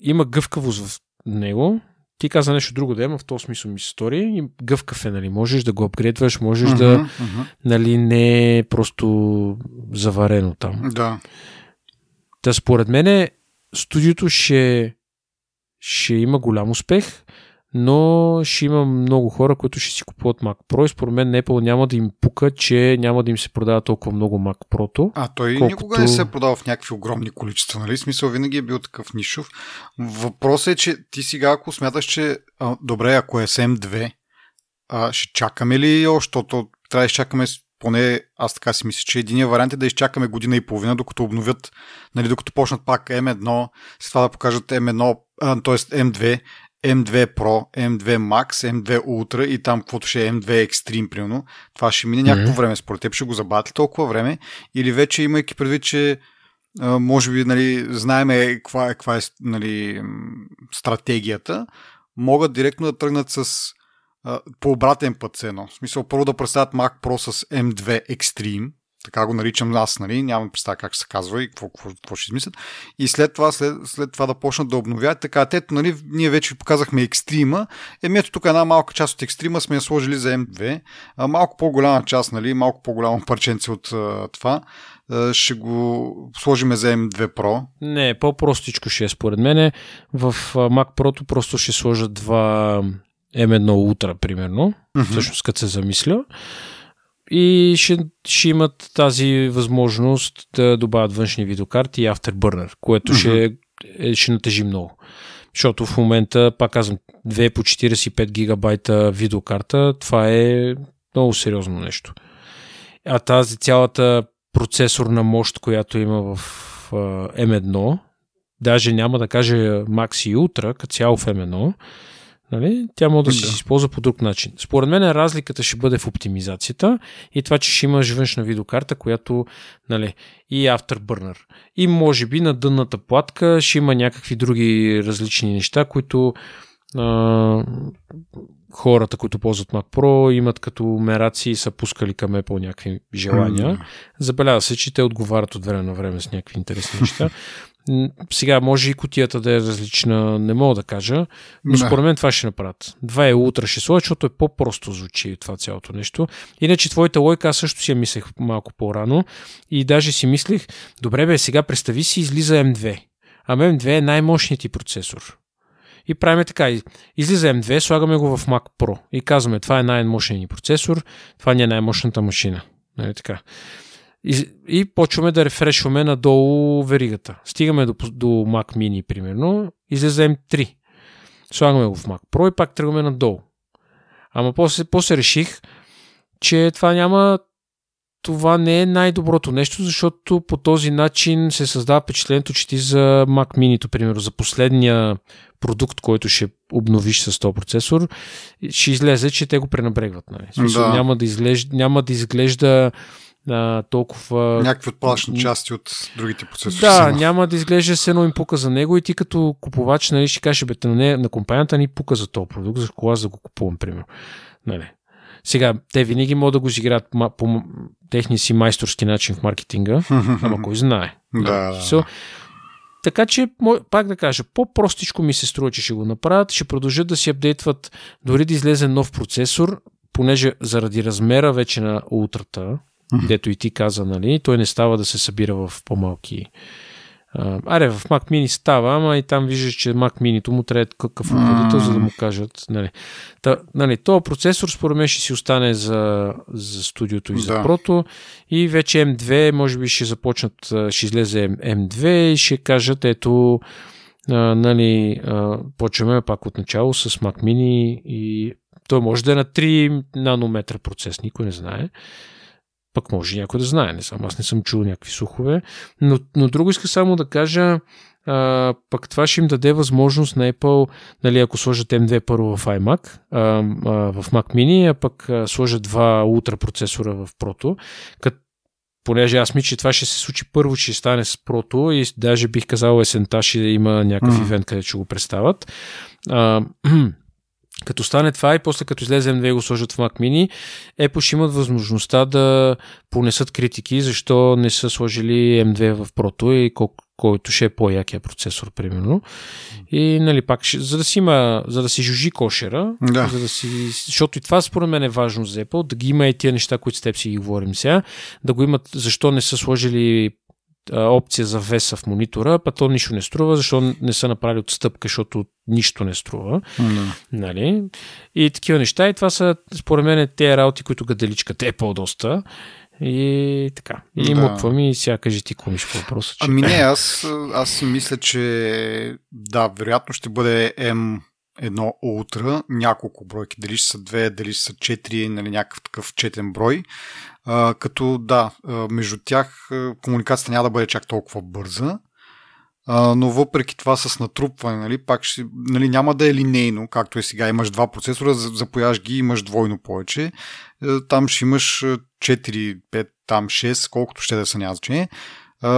има гъвкавост в него. Ти каза нещо друго да има, в този смисъл ми се стори. Гъвкав е, нали, можеш да го апгрейдваш, можеш да,
Мгм, мгм.
нали, не е просто заварено там.
Да.
Та според мен студиото ще, ще има голям успех, но ще има много хора, които ще си купуват Mac Pro и според мен Apple няма да им пука, че няма да им се продава толкова много Mac Pro-то.
А той
Колкото-
никога не се е продавал в някакви огромни количества, нали? Смисъл винаги е бил такъв нишов. Въпросът е, че ти сега, ако смяташ, че а, добре, ако е с M2, а, ще чакаме ли още, защото трябва да изчакаме с- поне аз така си мисля, че единия вариант е да изчакаме година и половина, докато обновят, нали, докато почнат пак M1, след това да покажат M1, а, т.е. M2, M2 Pro, M2 Max, M2 Ultra и там каквото ще е M2 Extreme, примерно. Това ще мине някакво
Мгм.
време. Според теб ще го забавят ли толкова време? Или вече имайки предвид, че може би нали, знаеме каква, е- каква е нали, стратегията, могат директно да тръгнат с по обратен път се едно. В смисъл първо да представят Mac Pro с M2 Extreme, така го наричам аз, нали? нямам представа как се казва и какво, какво, какво ще измислят. И след това, след, след това да почнат да обновят. Така, ето, нали, ние вече ви показахме екстрима. Еми ето тук една малка част от екстрима сме я сложили за M2. А, малко по-голяма част, нали, малко по-голямо парченце от а, това ще го сложиме за M2 Pro.
Не, по-простичко ще е според мен. В Mac Pro просто ще сложат два M1 Ultra, примерно,
Мгм.
всъщност като се замисля. И ще, ще имат тази възможност да добавят външни видеокарти и Afterburner, което
Мгм.
ще, е, ще натежи много. Защото в момента, пак казвам, 2 по 45 гигабайта видеокарта, това е много сериозно нещо. А тази цялата процесорна мощ, която има в а, M1, даже няма да кажа Max и Ultra, като цяло в M1, нали, тя може да се
Да.
използва по друг начин. Според мен разликата ще бъде в оптимизацията и това, че ще имаш външна видеокарта, която нали, и Afterburner. И може би на дънната платка ще има някакви други различни неща, които а, хората, които ползват Mac Pro, имат като мераци и са пускали към Apple някакви желания. Забелязва се, че те отговарят от време на време с някакви интересни неща. Сега може и кутията да е различна, не мога да кажа, но
Да.
според мен това ще направят. Два е утра ще сложат, защото е по-просто звучи това цялото нещо. Иначе твоята лойка аз също си я мислех малко по-рано и даже си мислих, добре бе, сега представи си излиза M2. А M2 е най-мощният ти процесор. И правиме така. из- Излиза M2, слагаме го в Mac Pro и казваме, това е най-мощният ни процесор, това ни е най-мощната машина. Нали така? И, и почваме да рефрешваме надолу веригата. Стигаме до, до Mac Mini, примерно, излиза M3. Слагаме го в Mac Pro и пак тръгваме надолу. Ама после, после реших, че това няма това не е най-доброто нещо, защото по този начин се създава впечатлението, че ти за Mac Mini, примерно, за последния продукт, който ще обновиш с този процесор, ще излезе, че те го пренабрегват. Нали? Смисъл, да. Няма, да изглежда, няма да изглежда а, толкова...
Някакви отплашни части от другите процесори.
Да, няма да изглежда се едно им пука за него и ти като купувач нали, ще кажеш, бе, на, на компанията ни пука за този продукт, за кога да го купувам, примерно. Нали. Сега, те винаги могат да го изиграят по техния си майсторски начин в маркетинга, ама кой знае.
Да.
So, така че, пак да кажа, по-простичко ми се струва, че ще го направят, ще продължат да си апдейтват, дори да излезе нов процесор, понеже заради размера вече на ултрата, дето и ти каза, нали, той не става да се събира в по-малки Аре, в Mac Mini става, ама и там виждаш, че Mac Mini му трябва какъв охладител, за да му кажат. Нали. Та, нали, този процесор според мен ще си остане за, за студиото и за да. прото и вече M2 може би ще започнат, ще излезе M2 и ще кажат ето а, нали, а, почваме пак от начало с Mac Mini и той може да е на 3 нанометра процес, никой не знае. Пък може някой да знае, не съм, аз не съм чул някакви слухове. Но, но друго иска само да кажа, а, пък това ще им даде възможност на Apple, нали, ако сложат M2 първо в iMac, а, а, в Mac Mini, а пък а, сложат два ултра процесора в Proto, като понеже аз мисля, че това ще се случи първо, че стане с Прото и даже бих казал есента ще има някакъв mm. ивент, където ще го представят. А, Като стане това и после като излезе M2 и го сложат в Mac Mini, Apple ще имат възможността да понесат критики, защо не са сложили M2 в Proto и колко който ще е по-якия процесор, примерно. И, нали, пак, ще, за да си има, за да си жужи кошера,
да.
за да си, защото и това според мен е важно за Apple, да ги има и тия неща, които с теб си ги говорим сега, да го имат, защо не са сложили опция за веса в монитора, па то нищо не струва, защо не са направили отстъпка, защото нищо не струва.
Mm.
Нали? И такива неща. И това са, според мен, те работи, които гаделичкат е по-доста. И така. И да. муквам и сега кажи ти какво по въпроса.
Че... Ами не, аз, аз мисля, че да, вероятно ще бъде M едно ултра, няколко бройки, дали ще са две, дали ще са четири, нали, някакъв такъв четен брой. А, като да, между тях комуникацията няма да бъде чак толкова бърза, а, но въпреки това с натрупване, нали, пак ще, нали, няма да е линейно, както е сега. Имаш два процесора, запояш ги, имаш двойно повече. Там ще имаш 4, 5, там 6, колкото ще да са няма значение.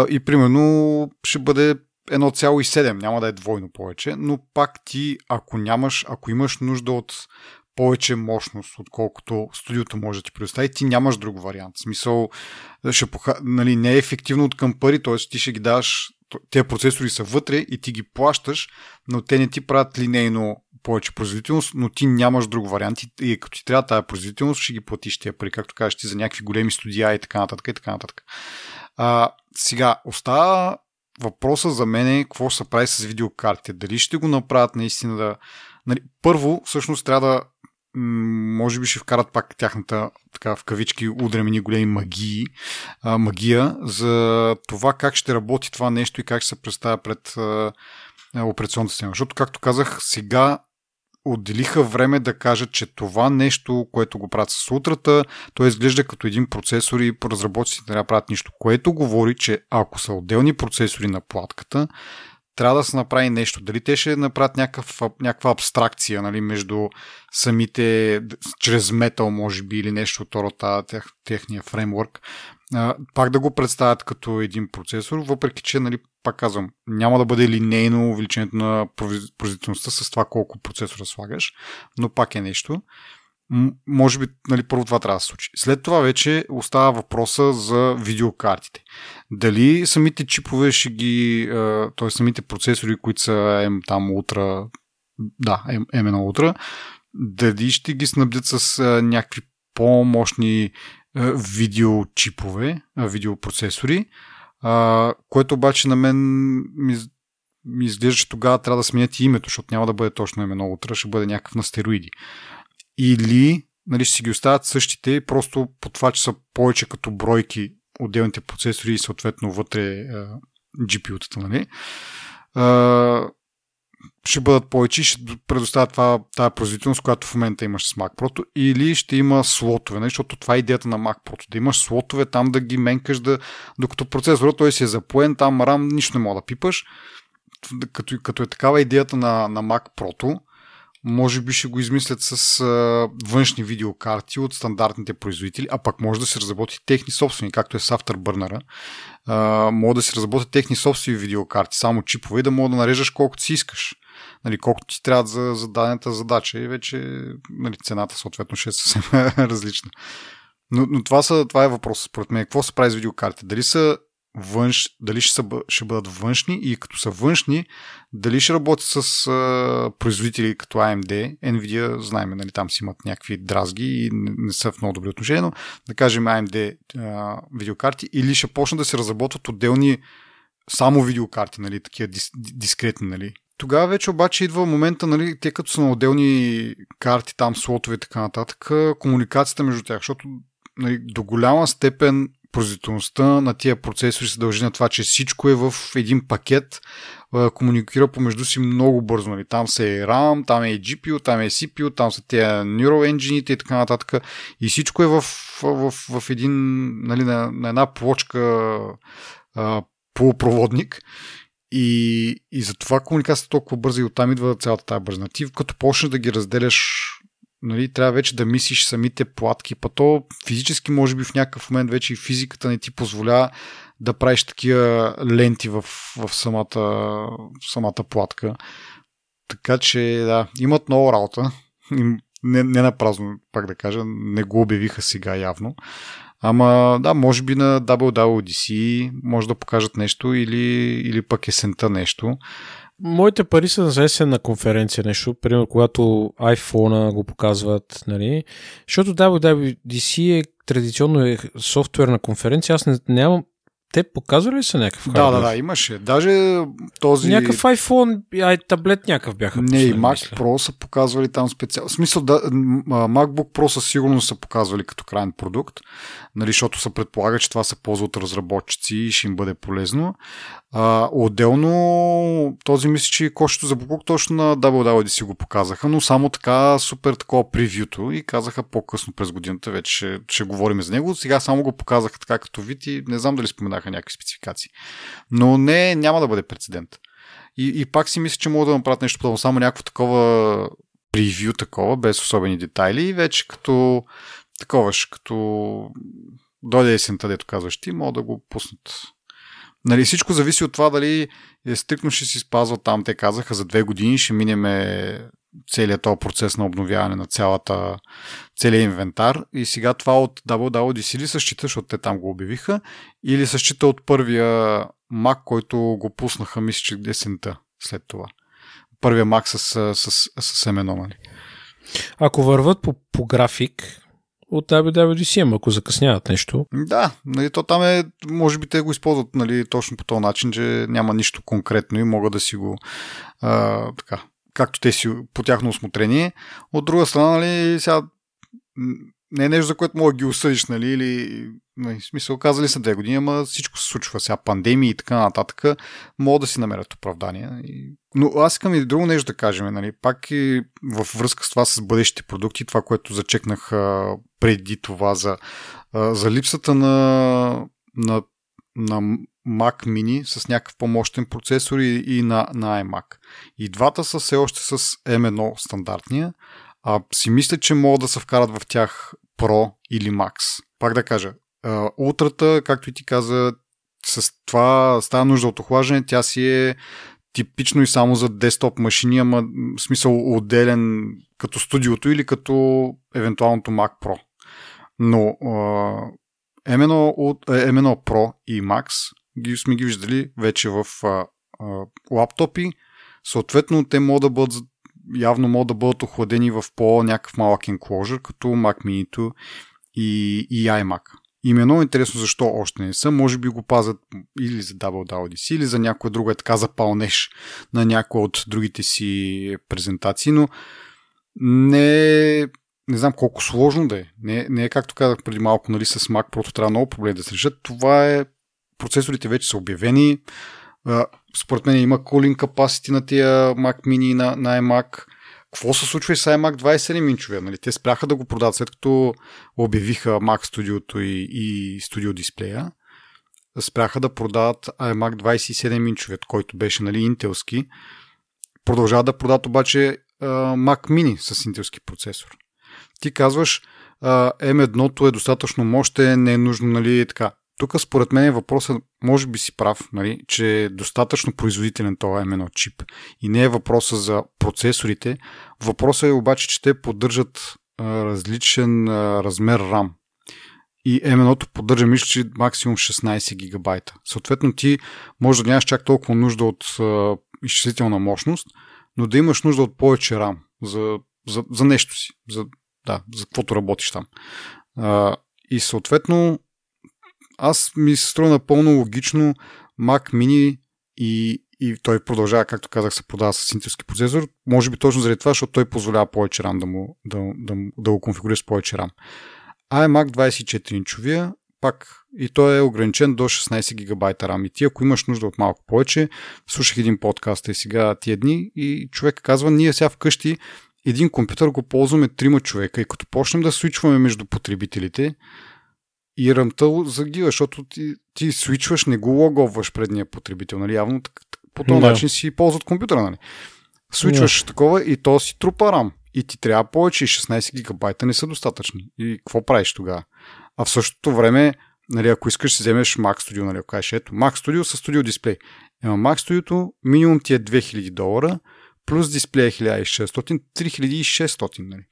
И примерно ще бъде 1,7, няма да е двойно повече, но пак ти, ако нямаш, ако имаш нужда от повече мощност, отколкото студиото може да ти предостави, ти нямаш друг вариант. В смисъл, ще поха... нали, не е ефективно от към пари, т.е. ти ще ги даш, тези процесори са вътре и ти ги плащаш, но те не ти правят линейно повече производителност, но ти нямаш друг вариант и като ти трябва тази производителност, ще ги платиш тия пари, както кажеш ти, за някакви големи студия и така нататък и така нататък. А, сега, остава въпроса за мен е какво се прави с видеокартите. Дали ще го направят наистина да... Нали, първо, всъщност трябва да може би ще вкарат пак тяхната така в кавички удремени големи магии, а, магия за това как ще работи това нещо и как ще се представя пред а, операционната система. Защото, както казах, сега отделиха време да кажат, че това нещо, което го правят с утрата, то изглежда като един процесор и разработчиците да правят нищо, което говори, че ако са отделни процесори на платката, трябва да се направи нещо. Дали те ще направят някакъв, някаква абстракция нали, между самите, чрез метал, може би, или нещо от тех, техния фреймворк, пак да го представят като един процесор, въпреки че, нали, пак казвам, няма да бъде линейно увеличението на производителността с това колко процесора слагаш, но пак е нещо може би нали, първо това трябва да се случи. След това вече остава въпроса за видеокартите. Дали самите чипове ще ги, т.е. самите процесори, които са M, там Ultra, да, M1 Ultra, дали ще ги снабдят с някакви по-мощни видеочипове, видеопроцесори, което обаче на мен ми, ми изглежда, че тогава трябва да сменят и името, защото няма да бъде точно M1 Ultra, ще бъде някакъв на стероиди или нали, ще си ги оставят същите, просто по това, че са повече като бройки отделните процесори и съответно вътре GPU-тата. Нали? Ще бъдат повече и ще предоставят това, тази производителност, която в момента имаш с Mac Pro, или ще има слотове, нали? защото това е идеята на Mac Pro, да имаш слотове там да ги менкаш, да, докато процесорът той си е запоен, там RAM нищо не мога да пипаш, като, като е такава идеята на, на Mac Pro, може би ще го измислят с а, външни видеокарти от стандартните производители, а пък може да се разработи техни собствени, както е с Afterburner. А, може да се разработят техни собствени видеокарти, само чипове да мога да нареждаш колкото си искаш. Нали, колкото ти трябва за, за дадената задача и вече нали, цената съответно ще е съвсем различна. Но, но това, са, това е въпрос, според мен. Какво се прави с видеокартите? Дали са външ, дали ще, са, ще бъдат външни и като са външни, дали ще работят с а, производители като AMD, Nvidia, знаем, нали, там си имат някакви дразги и не, не са в много добри отношения, но да кажем AMD а, видеокарти, или ще почнат да се разработват отделни само видеокарти, нали, такива дис, дискретни, нали. Тогава вече обаче идва момента, нали, те като са на отделни карти, там слотове и така нататък, комуникацията между тях, защото нали, до голяма степен производителността на тия процесори се дължи на това, че всичко е в един пакет, комуникира помежду си много бързо. Нали. Там са е RAM, там е GPU, там е CPU, там са тези Neural Engine и така нататък. И всичко е в, в, в един, нали, на, на една плочка а, полупроводник. И, и затова комуникацията е толкова бърза и оттам идва цялата тази бързина. Ти като почнеш да ги разделяш нали, трябва вече да мислиш самите платки, па то физически може би в някакъв момент вече и физиката не ти позволя да правиш такива ленти в, в самата, в самата платка. Така че да, имат много работа. Не, не на празно, пак да кажа, не го обявиха сега явно. Ама да, може би на WWDC може да покажат нещо или, или пък есента нещо.
Моите пари са за на конференция нещо, примерно когато iPhone го показват, нали? Защото WWDC е традиционно е софтуерна конференция, аз не, нямам, те показвали ли са някакъв
хардвер? Да, да, да, имаше. Даже този...
Някакъв iPhone, ай таблет някакъв бяха.
Не, и Mac мисля. Pro са показвали там специално. В смисъл, да, MacBook Pro със сигурност са показвали като крайен продукт, нали, защото се предполага, че това се ползва от разработчици и ще им бъде полезно. А, отделно, този мисля, че кошето за Букук точно на WWDC си го показаха, но само така супер такова превюто и казаха по-късно през годината, вече ще, ще говорим за него. Сега само го показаха така като вид и не знам дали споменаха някакви спецификации. Но не, няма да бъде прецедент. И, и пак си мисля, че мога да направят нещо подобно, само някакво такова превю такова, без особени детайли и вече като такова, като дойде есента, дето казваш ти, мога да го пуснат Нали, всичко зависи от това дали е стрикно ще си спазва там. Те казаха за две години ще минеме целият този процес на обновяване на цялата, целият инвентар и сега това от WWDC ли се счита, защото те там го обявиха, или се счита от първия Mac, който го пуснаха, мисля, че десента след това. Първия Mac с, с, с, с M1, нали?
Ако върват по, по график, от WWDC, ако закъсняват нещо.
Да, нали, то там е, може би те го използват нали, точно по този начин, че няма нищо конкретно и могат да си го а, така, както те си по тяхно осмотрение. От друга страна, нали, сега не е нещо, за което мога да ги осъдиш, нали, или нали, в смисъл, казали са две години, ама всичко се случва сега, пандемии и така нататък, могат да си намерят оправдания. Но аз искам и друго нещо да кажем, нали, пак и във връзка с това с бъдещите продукти, това, което зачекнах преди това за, за липсата на, на, на Mac Mini с някакъв по-мощен процесор и, и на, на iMac. И двата са все още с M1 стандартния, а си мисля, че могат да се вкарат в тях Pro или Max. Пак да кажа, утрата, както и ти каза, с това става нужда от охлаждане, тя си е типично и само за десктоп машини, ама в смисъл отделен като студиото или като евентуалното Mac Pro. Но uh, M1, M1 Pro и Max ги сме ги виждали вече в uh, uh, лаптопи. Съответно, те могат да бъдат явно могат да бъдат охладени в по-някакъв малък enclosure, като Mac Mini и, и iMac. И ми е много интересно защо още не са. Може би го пазят или за WWDC, или за някоя друга така запалнеш на някоя от другите си презентации, но не, не знам колко сложно да е. Не, не е както казах преди малко, нали, с Mac Pro трябва много проблеми да се решат. Това е процесорите вече са обявени. Според мен има cooling capacity на тия Mac Mini на, на iMac. Какво се случва и с iMac 27 инчовия? Нали? Те спряха да го продават след като обявиха Mac Studio и, и Studio дисплея. Спряха да продават iMac 27 инчовият, който беше нали, интелски. Продължават да продават обаче Mac Mini с интелски процесор. Ти казваш, uh, M1 е достатъчно мощен, не е нужно, нали, така. Тук според мен въпросът, може би си прав, нали, че е достатъчно производителен този M1 чип. И не е въпроса за процесорите. Въпросът е обаче, че те поддържат а, различен а, размер RAM. И M1 поддържа, мисля, че максимум 16 гигабайта. Съответно, ти може да нямаш чак толкова нужда от а, изчислителна мощност, но да имаш нужда от повече RAM за, за, за нещо си, за, да, за каквото работиш там. А, и съответно, аз ми се струва напълно логично Mac Mini и, и той продължава, както казах, се продава с интелски процесор. Може би точно заради това, защото той позволява повече RAM да, му, да, да, да го конфигурира с повече RAM. iMac 24-инчовия пак и той е ограничен до 16 гигабайта RAM. И ти, ако имаш нужда от малко повече, слушах един подкаст и сега тия дни и човек казва, ние сега вкъщи един компютър го ползваме трима човека и като почнем да свичваме между потребителите, и ръмта загива, защото ти, ти свичваш, не го логоваш предния потребител. Нали? Явно по този да. начин си ползват компютъра. Нали? Свичваш да. такова и то си трупа RAM. И ти трябва повече и 16 гигабайта не са достатъчни. И какво правиш тогава? А в същото време, нали, ако искаш, си вземеш Mac Studio, нали, ако кажеш, ето, Mac Studio с Studio дисплей. Ема Mac Studio минимум ти е 2000 долара, плюс дисплея 1600, 3600, нали.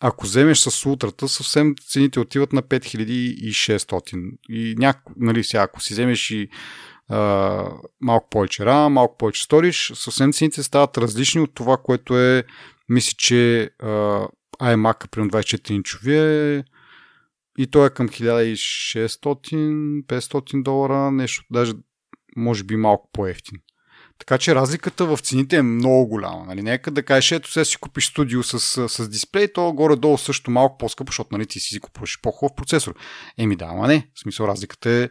Ако вземеш с утрата, съвсем цените отиват на 5600. И няко, нали, сега, ако си вземеш и а, малко повече RAM, малко повече сториш, съвсем цените стават различни от това, което е, мисля, че а, iMac, примерно 24 инчовия и той е към 1600-500 долара, нещо, даже може би малко по-ефтин. Така че разликата в цените е много голяма. Нали? Нека да кажеш, ето сега си купиш студио с, с дисплей, то горе-долу също малко по-скъпо, защото нали, ти си купуваш по-хубав процесор. Еми да, ама не. В смисъл разликата е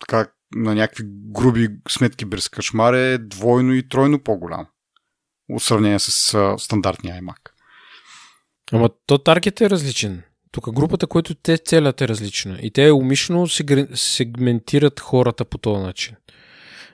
така на някакви груби сметки без кашмар е двойно и тройно по-голямо. В сравнение с а, стандартния iMac.
Ама то таргет е различен. Тук групата, която те целят е различна. И те умишлено сегментират хората по този начин.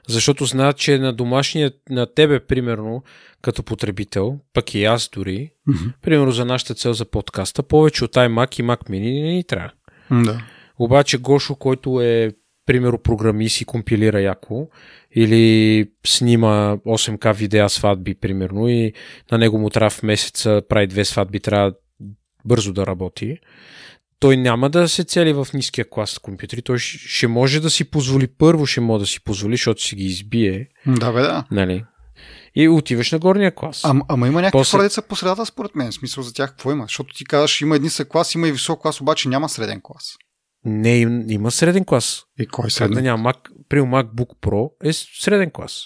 Защото знаят, че на домашния, на тебе, примерно, като потребител, пък и аз дори, mm-hmm. примерно за нашата цел за подкаста, повече от iMac и Mac Mini не ни трябва.
Да.
Обаче Гошо, който е примерно програмист и компилира яко, или снима 8К видеа сватби, примерно, и на него му трябва в месеца прави две сватби, трябва бързо да работи той няма да се цели в ниския клас компютри. Той ще може да си позволи, първо ще може да си позволи, защото си ги избие.
Да, бе, да.
Нали? И отиваш на горния клас.
А, ама има някакви После... деца по средата, според мен. Смисъл за тях какво има? Защото ти казваш, има един са клас, има и висок клас, обаче няма среден клас.
Не, им, има среден клас.
И кой е среден? Да
няма Mac, при MacBook Pro е среден клас.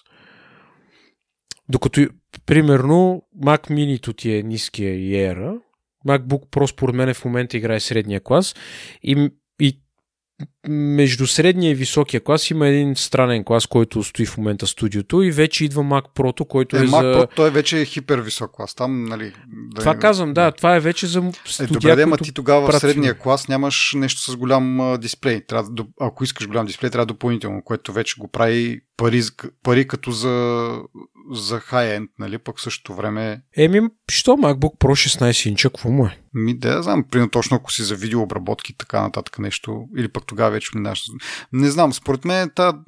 Докато, примерно, Mac Mini ти е ниския и Air, MacBook Pro според мен в момента играе средния клас и, и между средния и високия клас има един странен клас, който стои в момента студиото и вече идва Mac Pro, който е, е
Mac
за...
Pro, той е вече хипер висок клас. Там, нали,
да това е... казвам, да, това е вече за
студия, е, добре, ама ти тогава в средния клас нямаш нещо с голям а, дисплей. Трябва, ако искаш голям дисплей, трябва допълнително, което вече го прави пари, пари като за, за high-end, нали, пък същото време...
Еми, що MacBook Pro 16 инча, какво му е?
Ми, да, знам, примерно точно ако си за видеообработки и така нататък нещо, или пък тогава вече минаш. Не знам, според мен та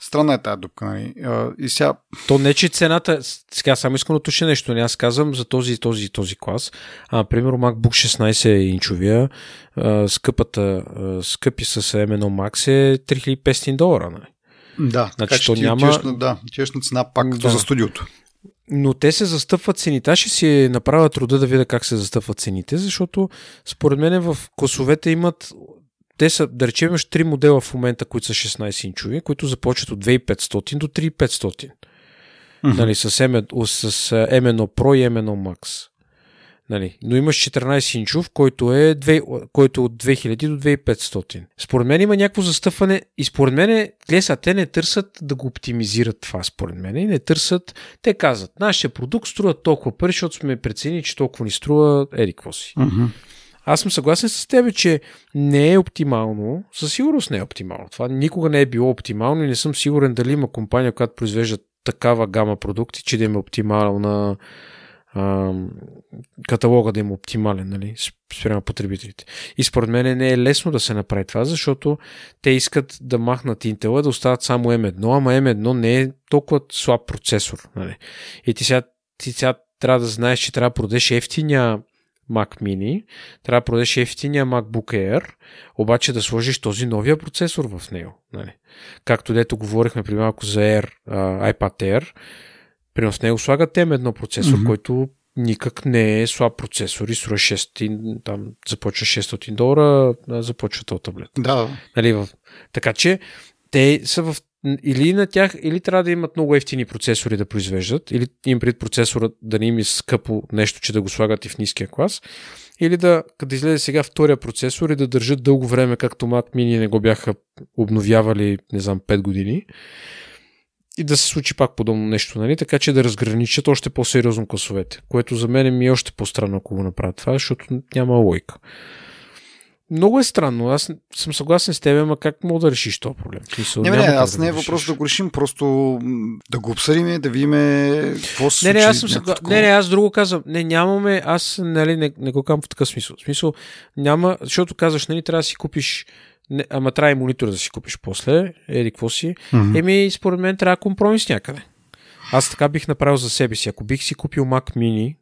странна е тази дупка, нали. И сега...
То не, че цената, сега само искам да уточня нещо, не аз казвам за този, този, този клас. А, примерно MacBook 16 инчовия, скъпата, скъпи с M1 Max е 3500 долара, нали.
Да, значи, така то ти няма... отиваш на, да, отиваш на цена пак като да. за студиото.
Но те се застъпват цените. Аз ще си направя труда да видя как се застъпват цените, защото според мен в класовете имат те са, да речем, имаш три модела в момента, които са 16 инчови, които започват от 2500 до 3500. Mm-hmm. Нали, с, M, с M1 Pro и M1 Max. Нали? Но имаш 14 инчов, който е, 2, който е от 2000 до 2500. Според мен има някакво застъпване и според мен, глеса, те не търсят да го оптимизират това, според мен. И не търсят, те казват, нашия продукт струва толкова пари, защото сме преценили, че толкова ни струва еди какво си.
Mm-hmm.
Аз съм съгласен с теб, че не е оптимално. Със сигурност не е оптимално. Това никога не е било оптимално и не съм сигурен дали има компания, която произвежда такава гама продукти, че да им е оптимална а, каталога да им е оптимален, нали, спрямо потребителите. И според мен не е лесно да се направи това, защото те искат да махнат Intel, да остават само M1, ама M1 не е толкова слаб процесор. Нали. И ти сега, ти сега трябва да знаеш, че трябва да продадеш ефтиния Mac Mini, трябва да продадеш ефтиния MacBook Air, обаче да сложиш този новия процесор в него. Нали? Както дето говорихме при малко за Air, uh, iPad Air, при в него слагат M1 процесор, mm-hmm. който никак не е слаб процесор и струва 600, там започва 600 долара, започва този таблет.
Да.
Нали, в... Така че те са в или на тях, или трябва да имат много ефтини процесори да произвеждат, или им пред процесора да не им е скъпо нещо, че да го слагат и в ниския клас, или да, като излезе сега втория процесор и да държат дълго време, както Mac Mini не го бяха обновявали, не знам, 5 години, и да се случи пак подобно нещо, нали? така че да разграничат още по-сериозно класовете, което за мен ми е още по-странно, ако го направят това, защото няма лойка. Много е странно. Аз съм съгласен с теб, ама как мога да решиш този проблем?
Мисъл, не, не, аз да не е въпрос да го решим, просто да го обсъдим, да видим какво се
не, не, аз съм съгла... не, не, аз друго казвам. Не, нямаме, аз нали, не, не го казвам в такъв смисъл. В смисъл, няма, защото казваш, нали, трябва да си купиш не, ама трябва и монитор да си купиш после, еди какво си. Mm-hmm. Еми, според мен трябва компромис някъде. Аз така бих направил за себе си. Ако бих си купил Mac Mini,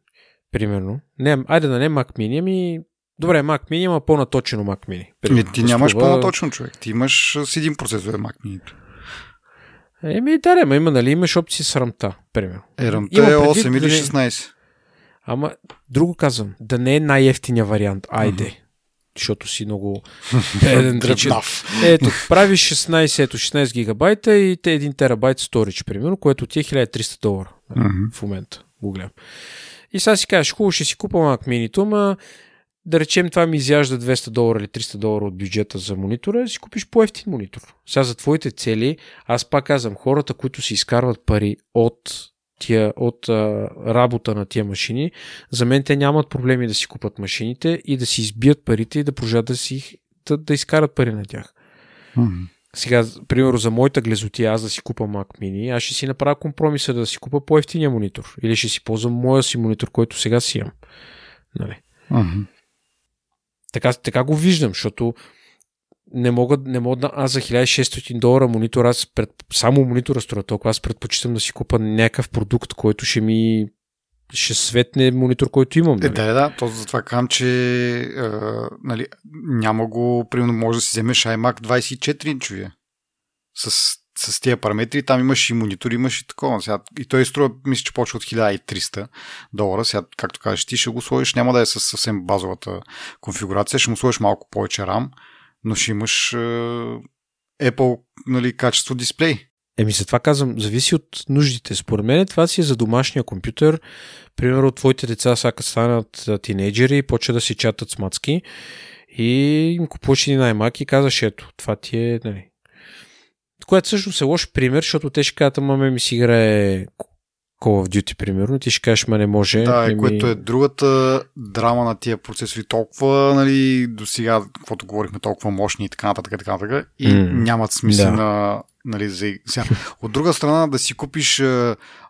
примерно, не, айде да не Mac Mini, ами Добре, Mac Mini има по-наточено Mac Mini.
Примерно, ти нямаш това... по-наточно човек. Ти имаш с един процесор Mac Mini.
Еми, да, ама има, нали, имаш опции с рамта, примерно.
Е, рамта е 8 или 16.
Ама, друго казвам, да не е най-ефтиния вариант, айде. Uh-huh. Защото си много беден Ето, правиш 16, ето 16 гигабайта и те 1 терабайт сторич, примерно, което ти е 1300 долара в момента. Го гледам. И сега си кажеш, хубаво ще си купа Mac Mini, ма да речем това ми изяжда 200 долара или 300 долара от бюджета за монитора, си купиш по-ефтин монитор. Сега за твоите цели, аз пак казвам, хората, които си изкарват пари от тия, от а, работа на тия машини, за мен те нямат проблеми да си купат машините и да си избият парите и да продължат да, си, да, да изкарат пари на тях.
Mm-hmm.
Сега, примерно, за моята глезотия, аз да си купа Mac Mini, аз ще си направя компромиса да си купа по-ефтиния монитор. Или ще си ползвам моя си монитор, който сега си имам. Нали?
Mm-hmm.
Така, така го виждам, защото не мога, не мога да, аз за 1600 долара монитор, аз пред, само монитора струва толкова, аз предпочитам да си купа някакъв продукт, който ще ми ще светне монитор, който имам.
Нали? Е, да, да, то затова казвам, че а, нали, няма го, примерно може да си вземеш iMac 24 инчовия с, с тия параметри, там имаш и монитор, имаш и такова. Сега, и той струва, мисля, че почва от 1300 долара. Сега, както кажеш, ти ще го сложиш, няма да е с съвсем базовата конфигурация, ще му сложиш малко повече RAM, но ще имаш е, Apple нали, качество дисплей.
Еми, за това казвам, зависи от нуждите. Според мен това си е за домашния компютър. Примерно, твоите деца сега станат тинейджери и почват да си чатат с мацки и им купуваш един iMac и казваш, ето, това ти е, нали. Което също е лош пример, защото те ще кажат, ама ми си играе Call of Duty, примерно, ти ще кажеш, ма не може.
Да, ами... което е другата драма на тия процесори толкова, нали, до сега, каквото говорихме, толкова мощни и така нататък, така нататък, и mm, нямат смисъл да. на, нали, за... Сега, от друга страна, да си купиш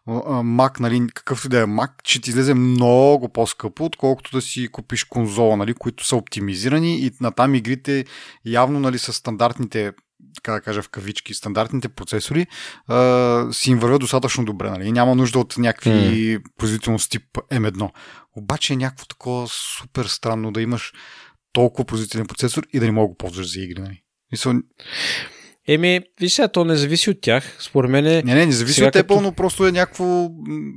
Mac, нали, какъвто да е Mac, ще ти излезе много по-скъпо, отколкото да си купиш конзола, нали, които са оптимизирани и на там игрите явно нали, с стандартните така да кажа в кавички, стандартните процесори а, си им вървят достатъчно добре. Нали? Няма нужда от някакви mm. производителност тип M1. Обаче е някакво такова супер странно да имаш толкова производителен процесор и да не мога да го ползваш за игри. Нали? Мисъл...
Еми, виж сега, то не зависи от тях. Според мен е...
Не, не, не зависи от Apple, като... но просто е някакво,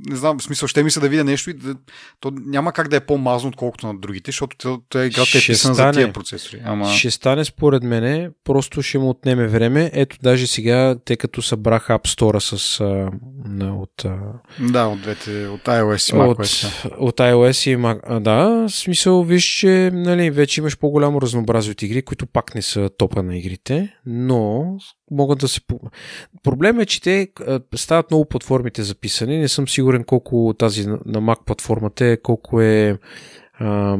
не знам, в смисъл, ще ми се да видя нещо и да, то няма как да е по-мазно, отколкото на другите, защото е играта е писана за тия процесори. Ама...
Ще стане според мен, просто ще му отнеме време. Ето, даже сега, те като събраха App Store с, а, на, от... А...
Да, от двете, от iOS и macOS.
От, от iOS и Mac, а, да, в смисъл, виж, че нали, вече имаш по-голямо разнообразие от игри, които пак не са топа на игрите, но могат да се... Проблемът е, че те стават много платформите записани. Не съм сигурен колко тази на Mac платформата е, колко е а,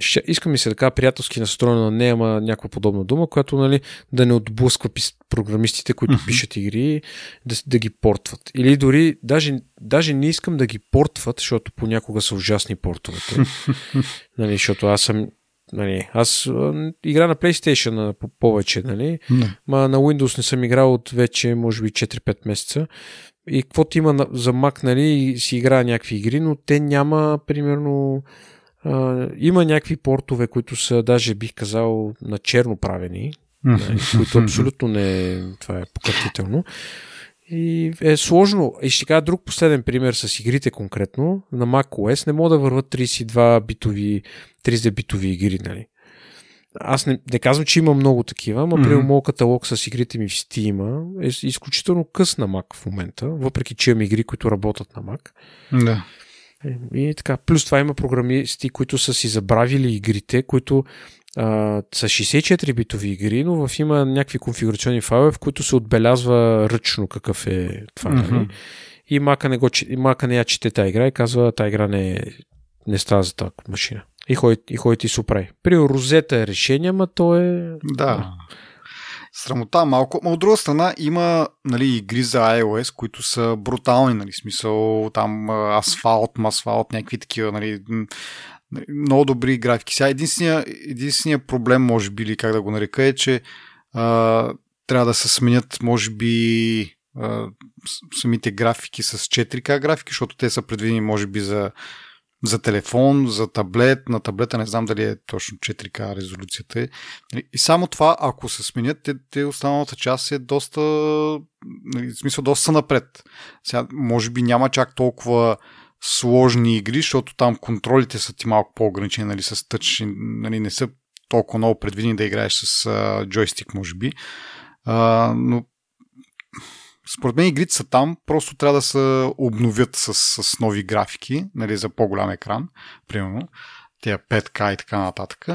ще, искам ми се така приятелски настроена на нея, ама някаква подобна дума, която нали, да не отблъсква пис, програмистите, които uh-huh. пишат игри, да, да ги портват. Или дори, даже, даже не искам да ги портват, защото понякога са ужасни портовете. нали, защото аз съм Нали, аз игра на PlayStation повече, нали? Не. Ма на Windows не съм играл от вече, може би, 4-5 месеца. И каквото има за Mac, нали, си играя някакви игри, но те няма, примерно, а, има някакви портове, които са, даже бих казал, на черно правени, нали, които абсолютно не това е пократително. И е сложно. И ще кажа друг последен пример с игрите конкретно. На macOS не мога да върват 32 битови, 30 битови игри, нали? Аз не, не казвам, че има много такива, но mm-hmm. моят каталог с игрите ми в Steam е изключително къс на Mac в момента, въпреки че имам игри, които работят на Mac.
Да.
Е, и така, плюс това има програмисти, които са си забравили игрите, които а, са 64 битови игри, но в има някакви конфигурационни файлове, в които се отбелязва ръчно какъв е това. Mm-hmm. И мака не, го, мака не я чете тази игра и казва, тази игра не, не става за тази машина. И ходи, и ходи ти супрай. При Розета е решение, ма то е...
Да. Срамота малко. Но от друга страна има нали, игри за iOS, които са брутални, нали, смисъл там асфалт, масфалт, някакви такива, нали, много добри графики. Сега единствения, единствения проблем, може би, или как да го нарека, е, че а, трябва да се сменят, може би, а, самите графики с 4K графики, защото те са предвидени, може би, за, за телефон, за таблет. На таблета не знам дали е точно 4K резолюцията. И само това, ако се сменят, те, те останалата част е доста, нали, в смисъл, доста напред. Сега, може би няма чак толкова сложни игри, защото там контролите са ти малко по-ограничени, нали, с тъч, нали, не са толкова много предвидени да играеш с а, джойстик, може би. А, но според мен игрите са там, просто трябва да се обновят с, с нови графики, нали, за по-голям екран, примерно, тия 5K и така нататък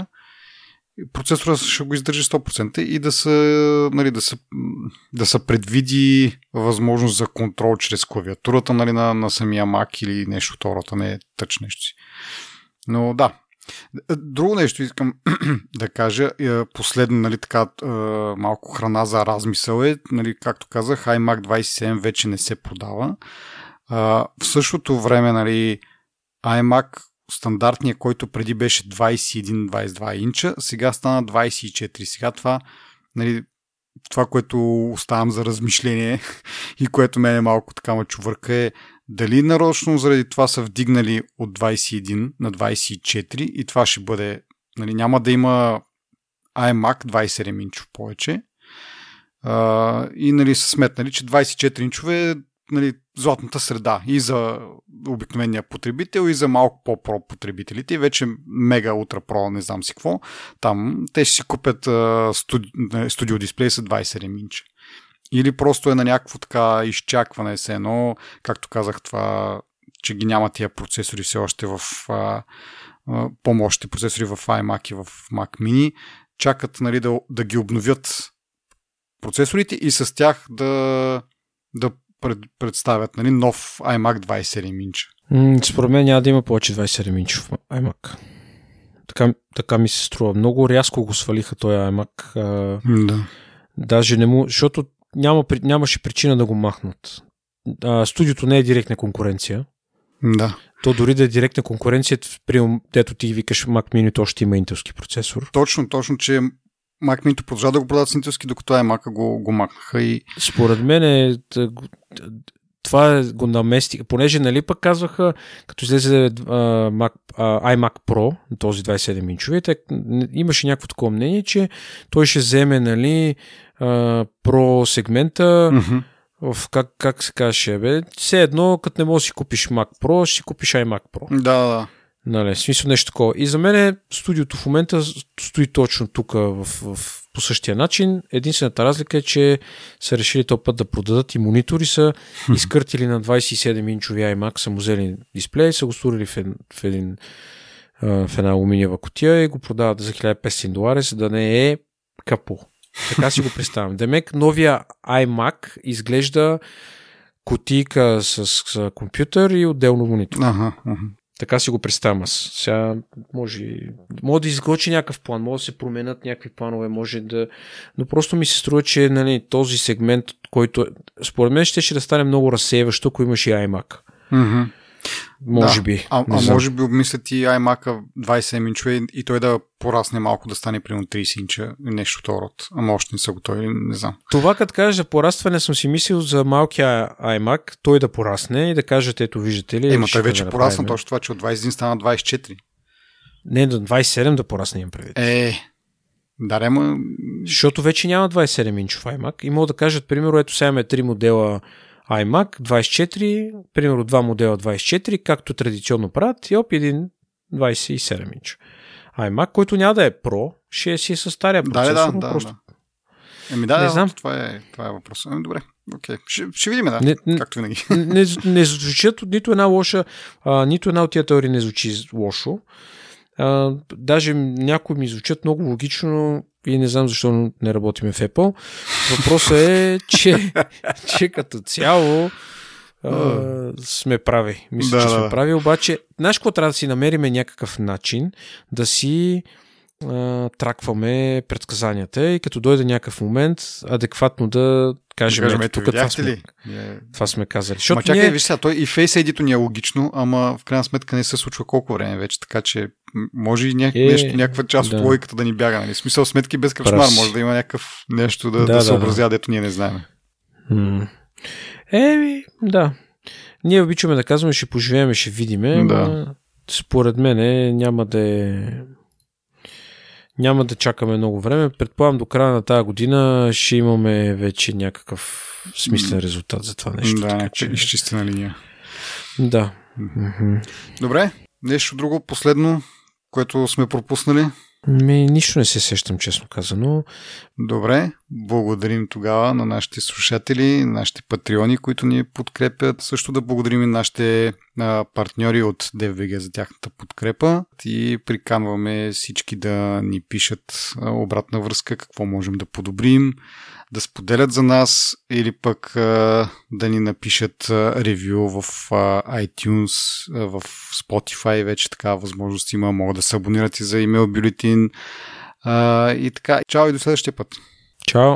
процесора ще го издържи 100% и да се, нали, да се, да се предвиди възможност за контрол чрез клавиатурата нали, на, на самия Mac или нещо втората, не тъч нещо. Но да. Друго нещо искам да кажа, е, последно, нали, така, е, малко храна за размисъл е, нали, както казах, iMac 27 вече не се продава. В същото време, нали, iMac стандартния, който преди беше 21-22 инча, сега стана 24. Сега това, нали, това, което оставам за размишление и което мен е малко така ма чувърка е дали нарочно заради това са вдигнали от 21 на 24 и това ще бъде, нали, няма да има iMac 27 инчов повече. Uh, и нали, са сметнали, че 24 инчове нали, златната среда и за обикновения потребител и за малко по-про потребителите и вече мега утра про, не знам си какво. Там те ще си купят студи... студио дисплей с 27 инча. Или просто е на някакво така изчакване се едно, както казах това, че ги няма тия процесори все още в а, а, по-мощни процесори в iMac и в Mac Mini. Чакат нали, да, да ги обновят процесорите и с тях да, да пред, представят нали, нов iMac 27 инча.
според мен няма да има повече 27 инчов iMac. Така, така ми се струва. Много рязко го свалиха този iMac.
да.
Даже не му, защото няма, нямаше причина да го махнат. А, студиото не е директна конкуренция.
Да.
То дори да е директна конкуренция, при дето ти викаш Mac Mini, то ще има интелски процесор.
Точно, точно, че Mac Mini продължава да го продават с интелски, докато iMac го, го махнаха и...
Според мен е, това го намести, понеже нали пък казваха, като излезе а, Mac, а, iMac Pro, този 27 инчови, имаше някакво такова мнение, че той ще вземе нали, а, Pro сегмента,
Мгм.
в как, как се казваше, бе, все едно, като не можеш да си купиш Mac Pro, ще си купиш iMac Pro.
Да, да.
Нали, в смисъл нещо такова. И за мен студиото в момента стои точно тук в, в, по същия начин. Единствената разлика е, че са решили този път да продадат и монитори са изкъртили на 27 инчови iMac, са му взели дисплей, са го стурили в, един, в, един, в една алуминиева котия и го продават за 1500 долара, за да не е капо. Така си го представям. Демек, новия iMac изглежда кутийка с, с компютър и отделно монитор.
Ага, ага.
Така си го представям аз. Сега може, може да изготви някакъв план, може да се променят някакви планове, може да... Но просто ми се струва, че нали, този сегмент, който според мен ще, ще да стане много разсейващо, ако имаш и iMac.
Мгм.
Може
да.
би.
А, а може би обмислят и iMac 27 инчове и той да порасне малко, да стане примерно 30 инча, нещо от род. Ама още не са готови, не знам.
Това като кажеш за порастване съм си мислил за малкия iMac, той да порасне и да кажете, ето виждате ли.
Ема той вече
да
порасна
направим.
точно това, че от 21 стана 24.
Не, до 27 да порасне им предвид.
Е, да, ама...
Защото вече няма 27 инчов iMac и могат да кажат, примерно, ето сега имаме 3 модела iMac 24, примерно два модела 24, както традиционно правят, и оп, един 27 инч. iMac, който няма да е Pro, ще е си с стария
Да,
процесор,
да,
но
да,
просто...
да. Еми да,
Не
да,
знам.
Това, е, това е въпрос. Ами, добре, окей. Ще, ще видим, да,
Не- не-
както винаги.
не, не звучат от нито една лоша, а, нито една от тия теории не звучи лошо. А, даже някои ми звучат много логично и не знам защо не работиме в Apple. Въпросът е, че, че като цяло а, сме прави. Мисля,
Да,
че сме прави, обаче знаеш какво трябва да си намерим някакъв начин да си а, тракваме предсказанията и като дойде някакъв момент адекватно да кажем,
Да кажем,
ето, тук това сме,
ли? Е,
това сме казали.
Ма
Защото
чакай,
ние...
виж сега, той и Face ID-то ни е логично, ама в крайна сметка не се случва колко време вече, така че може и ня...
Е,
нещо, някаква част
да.
от логиката да ни бяга. Нали? В смисъл сметки без кръчмар, може да има някакъв нещо да,
Да,
да,
да,
да съобразява, дето ние не знаем.
Еми, да. Ние обичаме да казваме, ще поживеем, ще видиме,
да.
според мен няма да е... Няма да чакаме много време. Предполагам до края на тази година ще имаме вече някакъв смислен резултат за това нещо.
да,
така че...
изчистена линия.
Да.
Добре, нещо друго, последно, което сме пропуснали.
Ми, нищо не се сещам, честно казано.
Добре, благодарим тогава на нашите слушатели, нашите патреони, които ни подкрепят. Също да благодарим и нашите а, партньори от DFBG за тяхната подкрепа и приканваме всички да ни пишат обратна връзка, какво можем да подобрим, да споделят за нас или пък да ни напишат ревю в iTunes, в Spotify вече така възможност има, могат да се абонират и за имейл бюлетин. И така, чао и до следващия път.
Чао!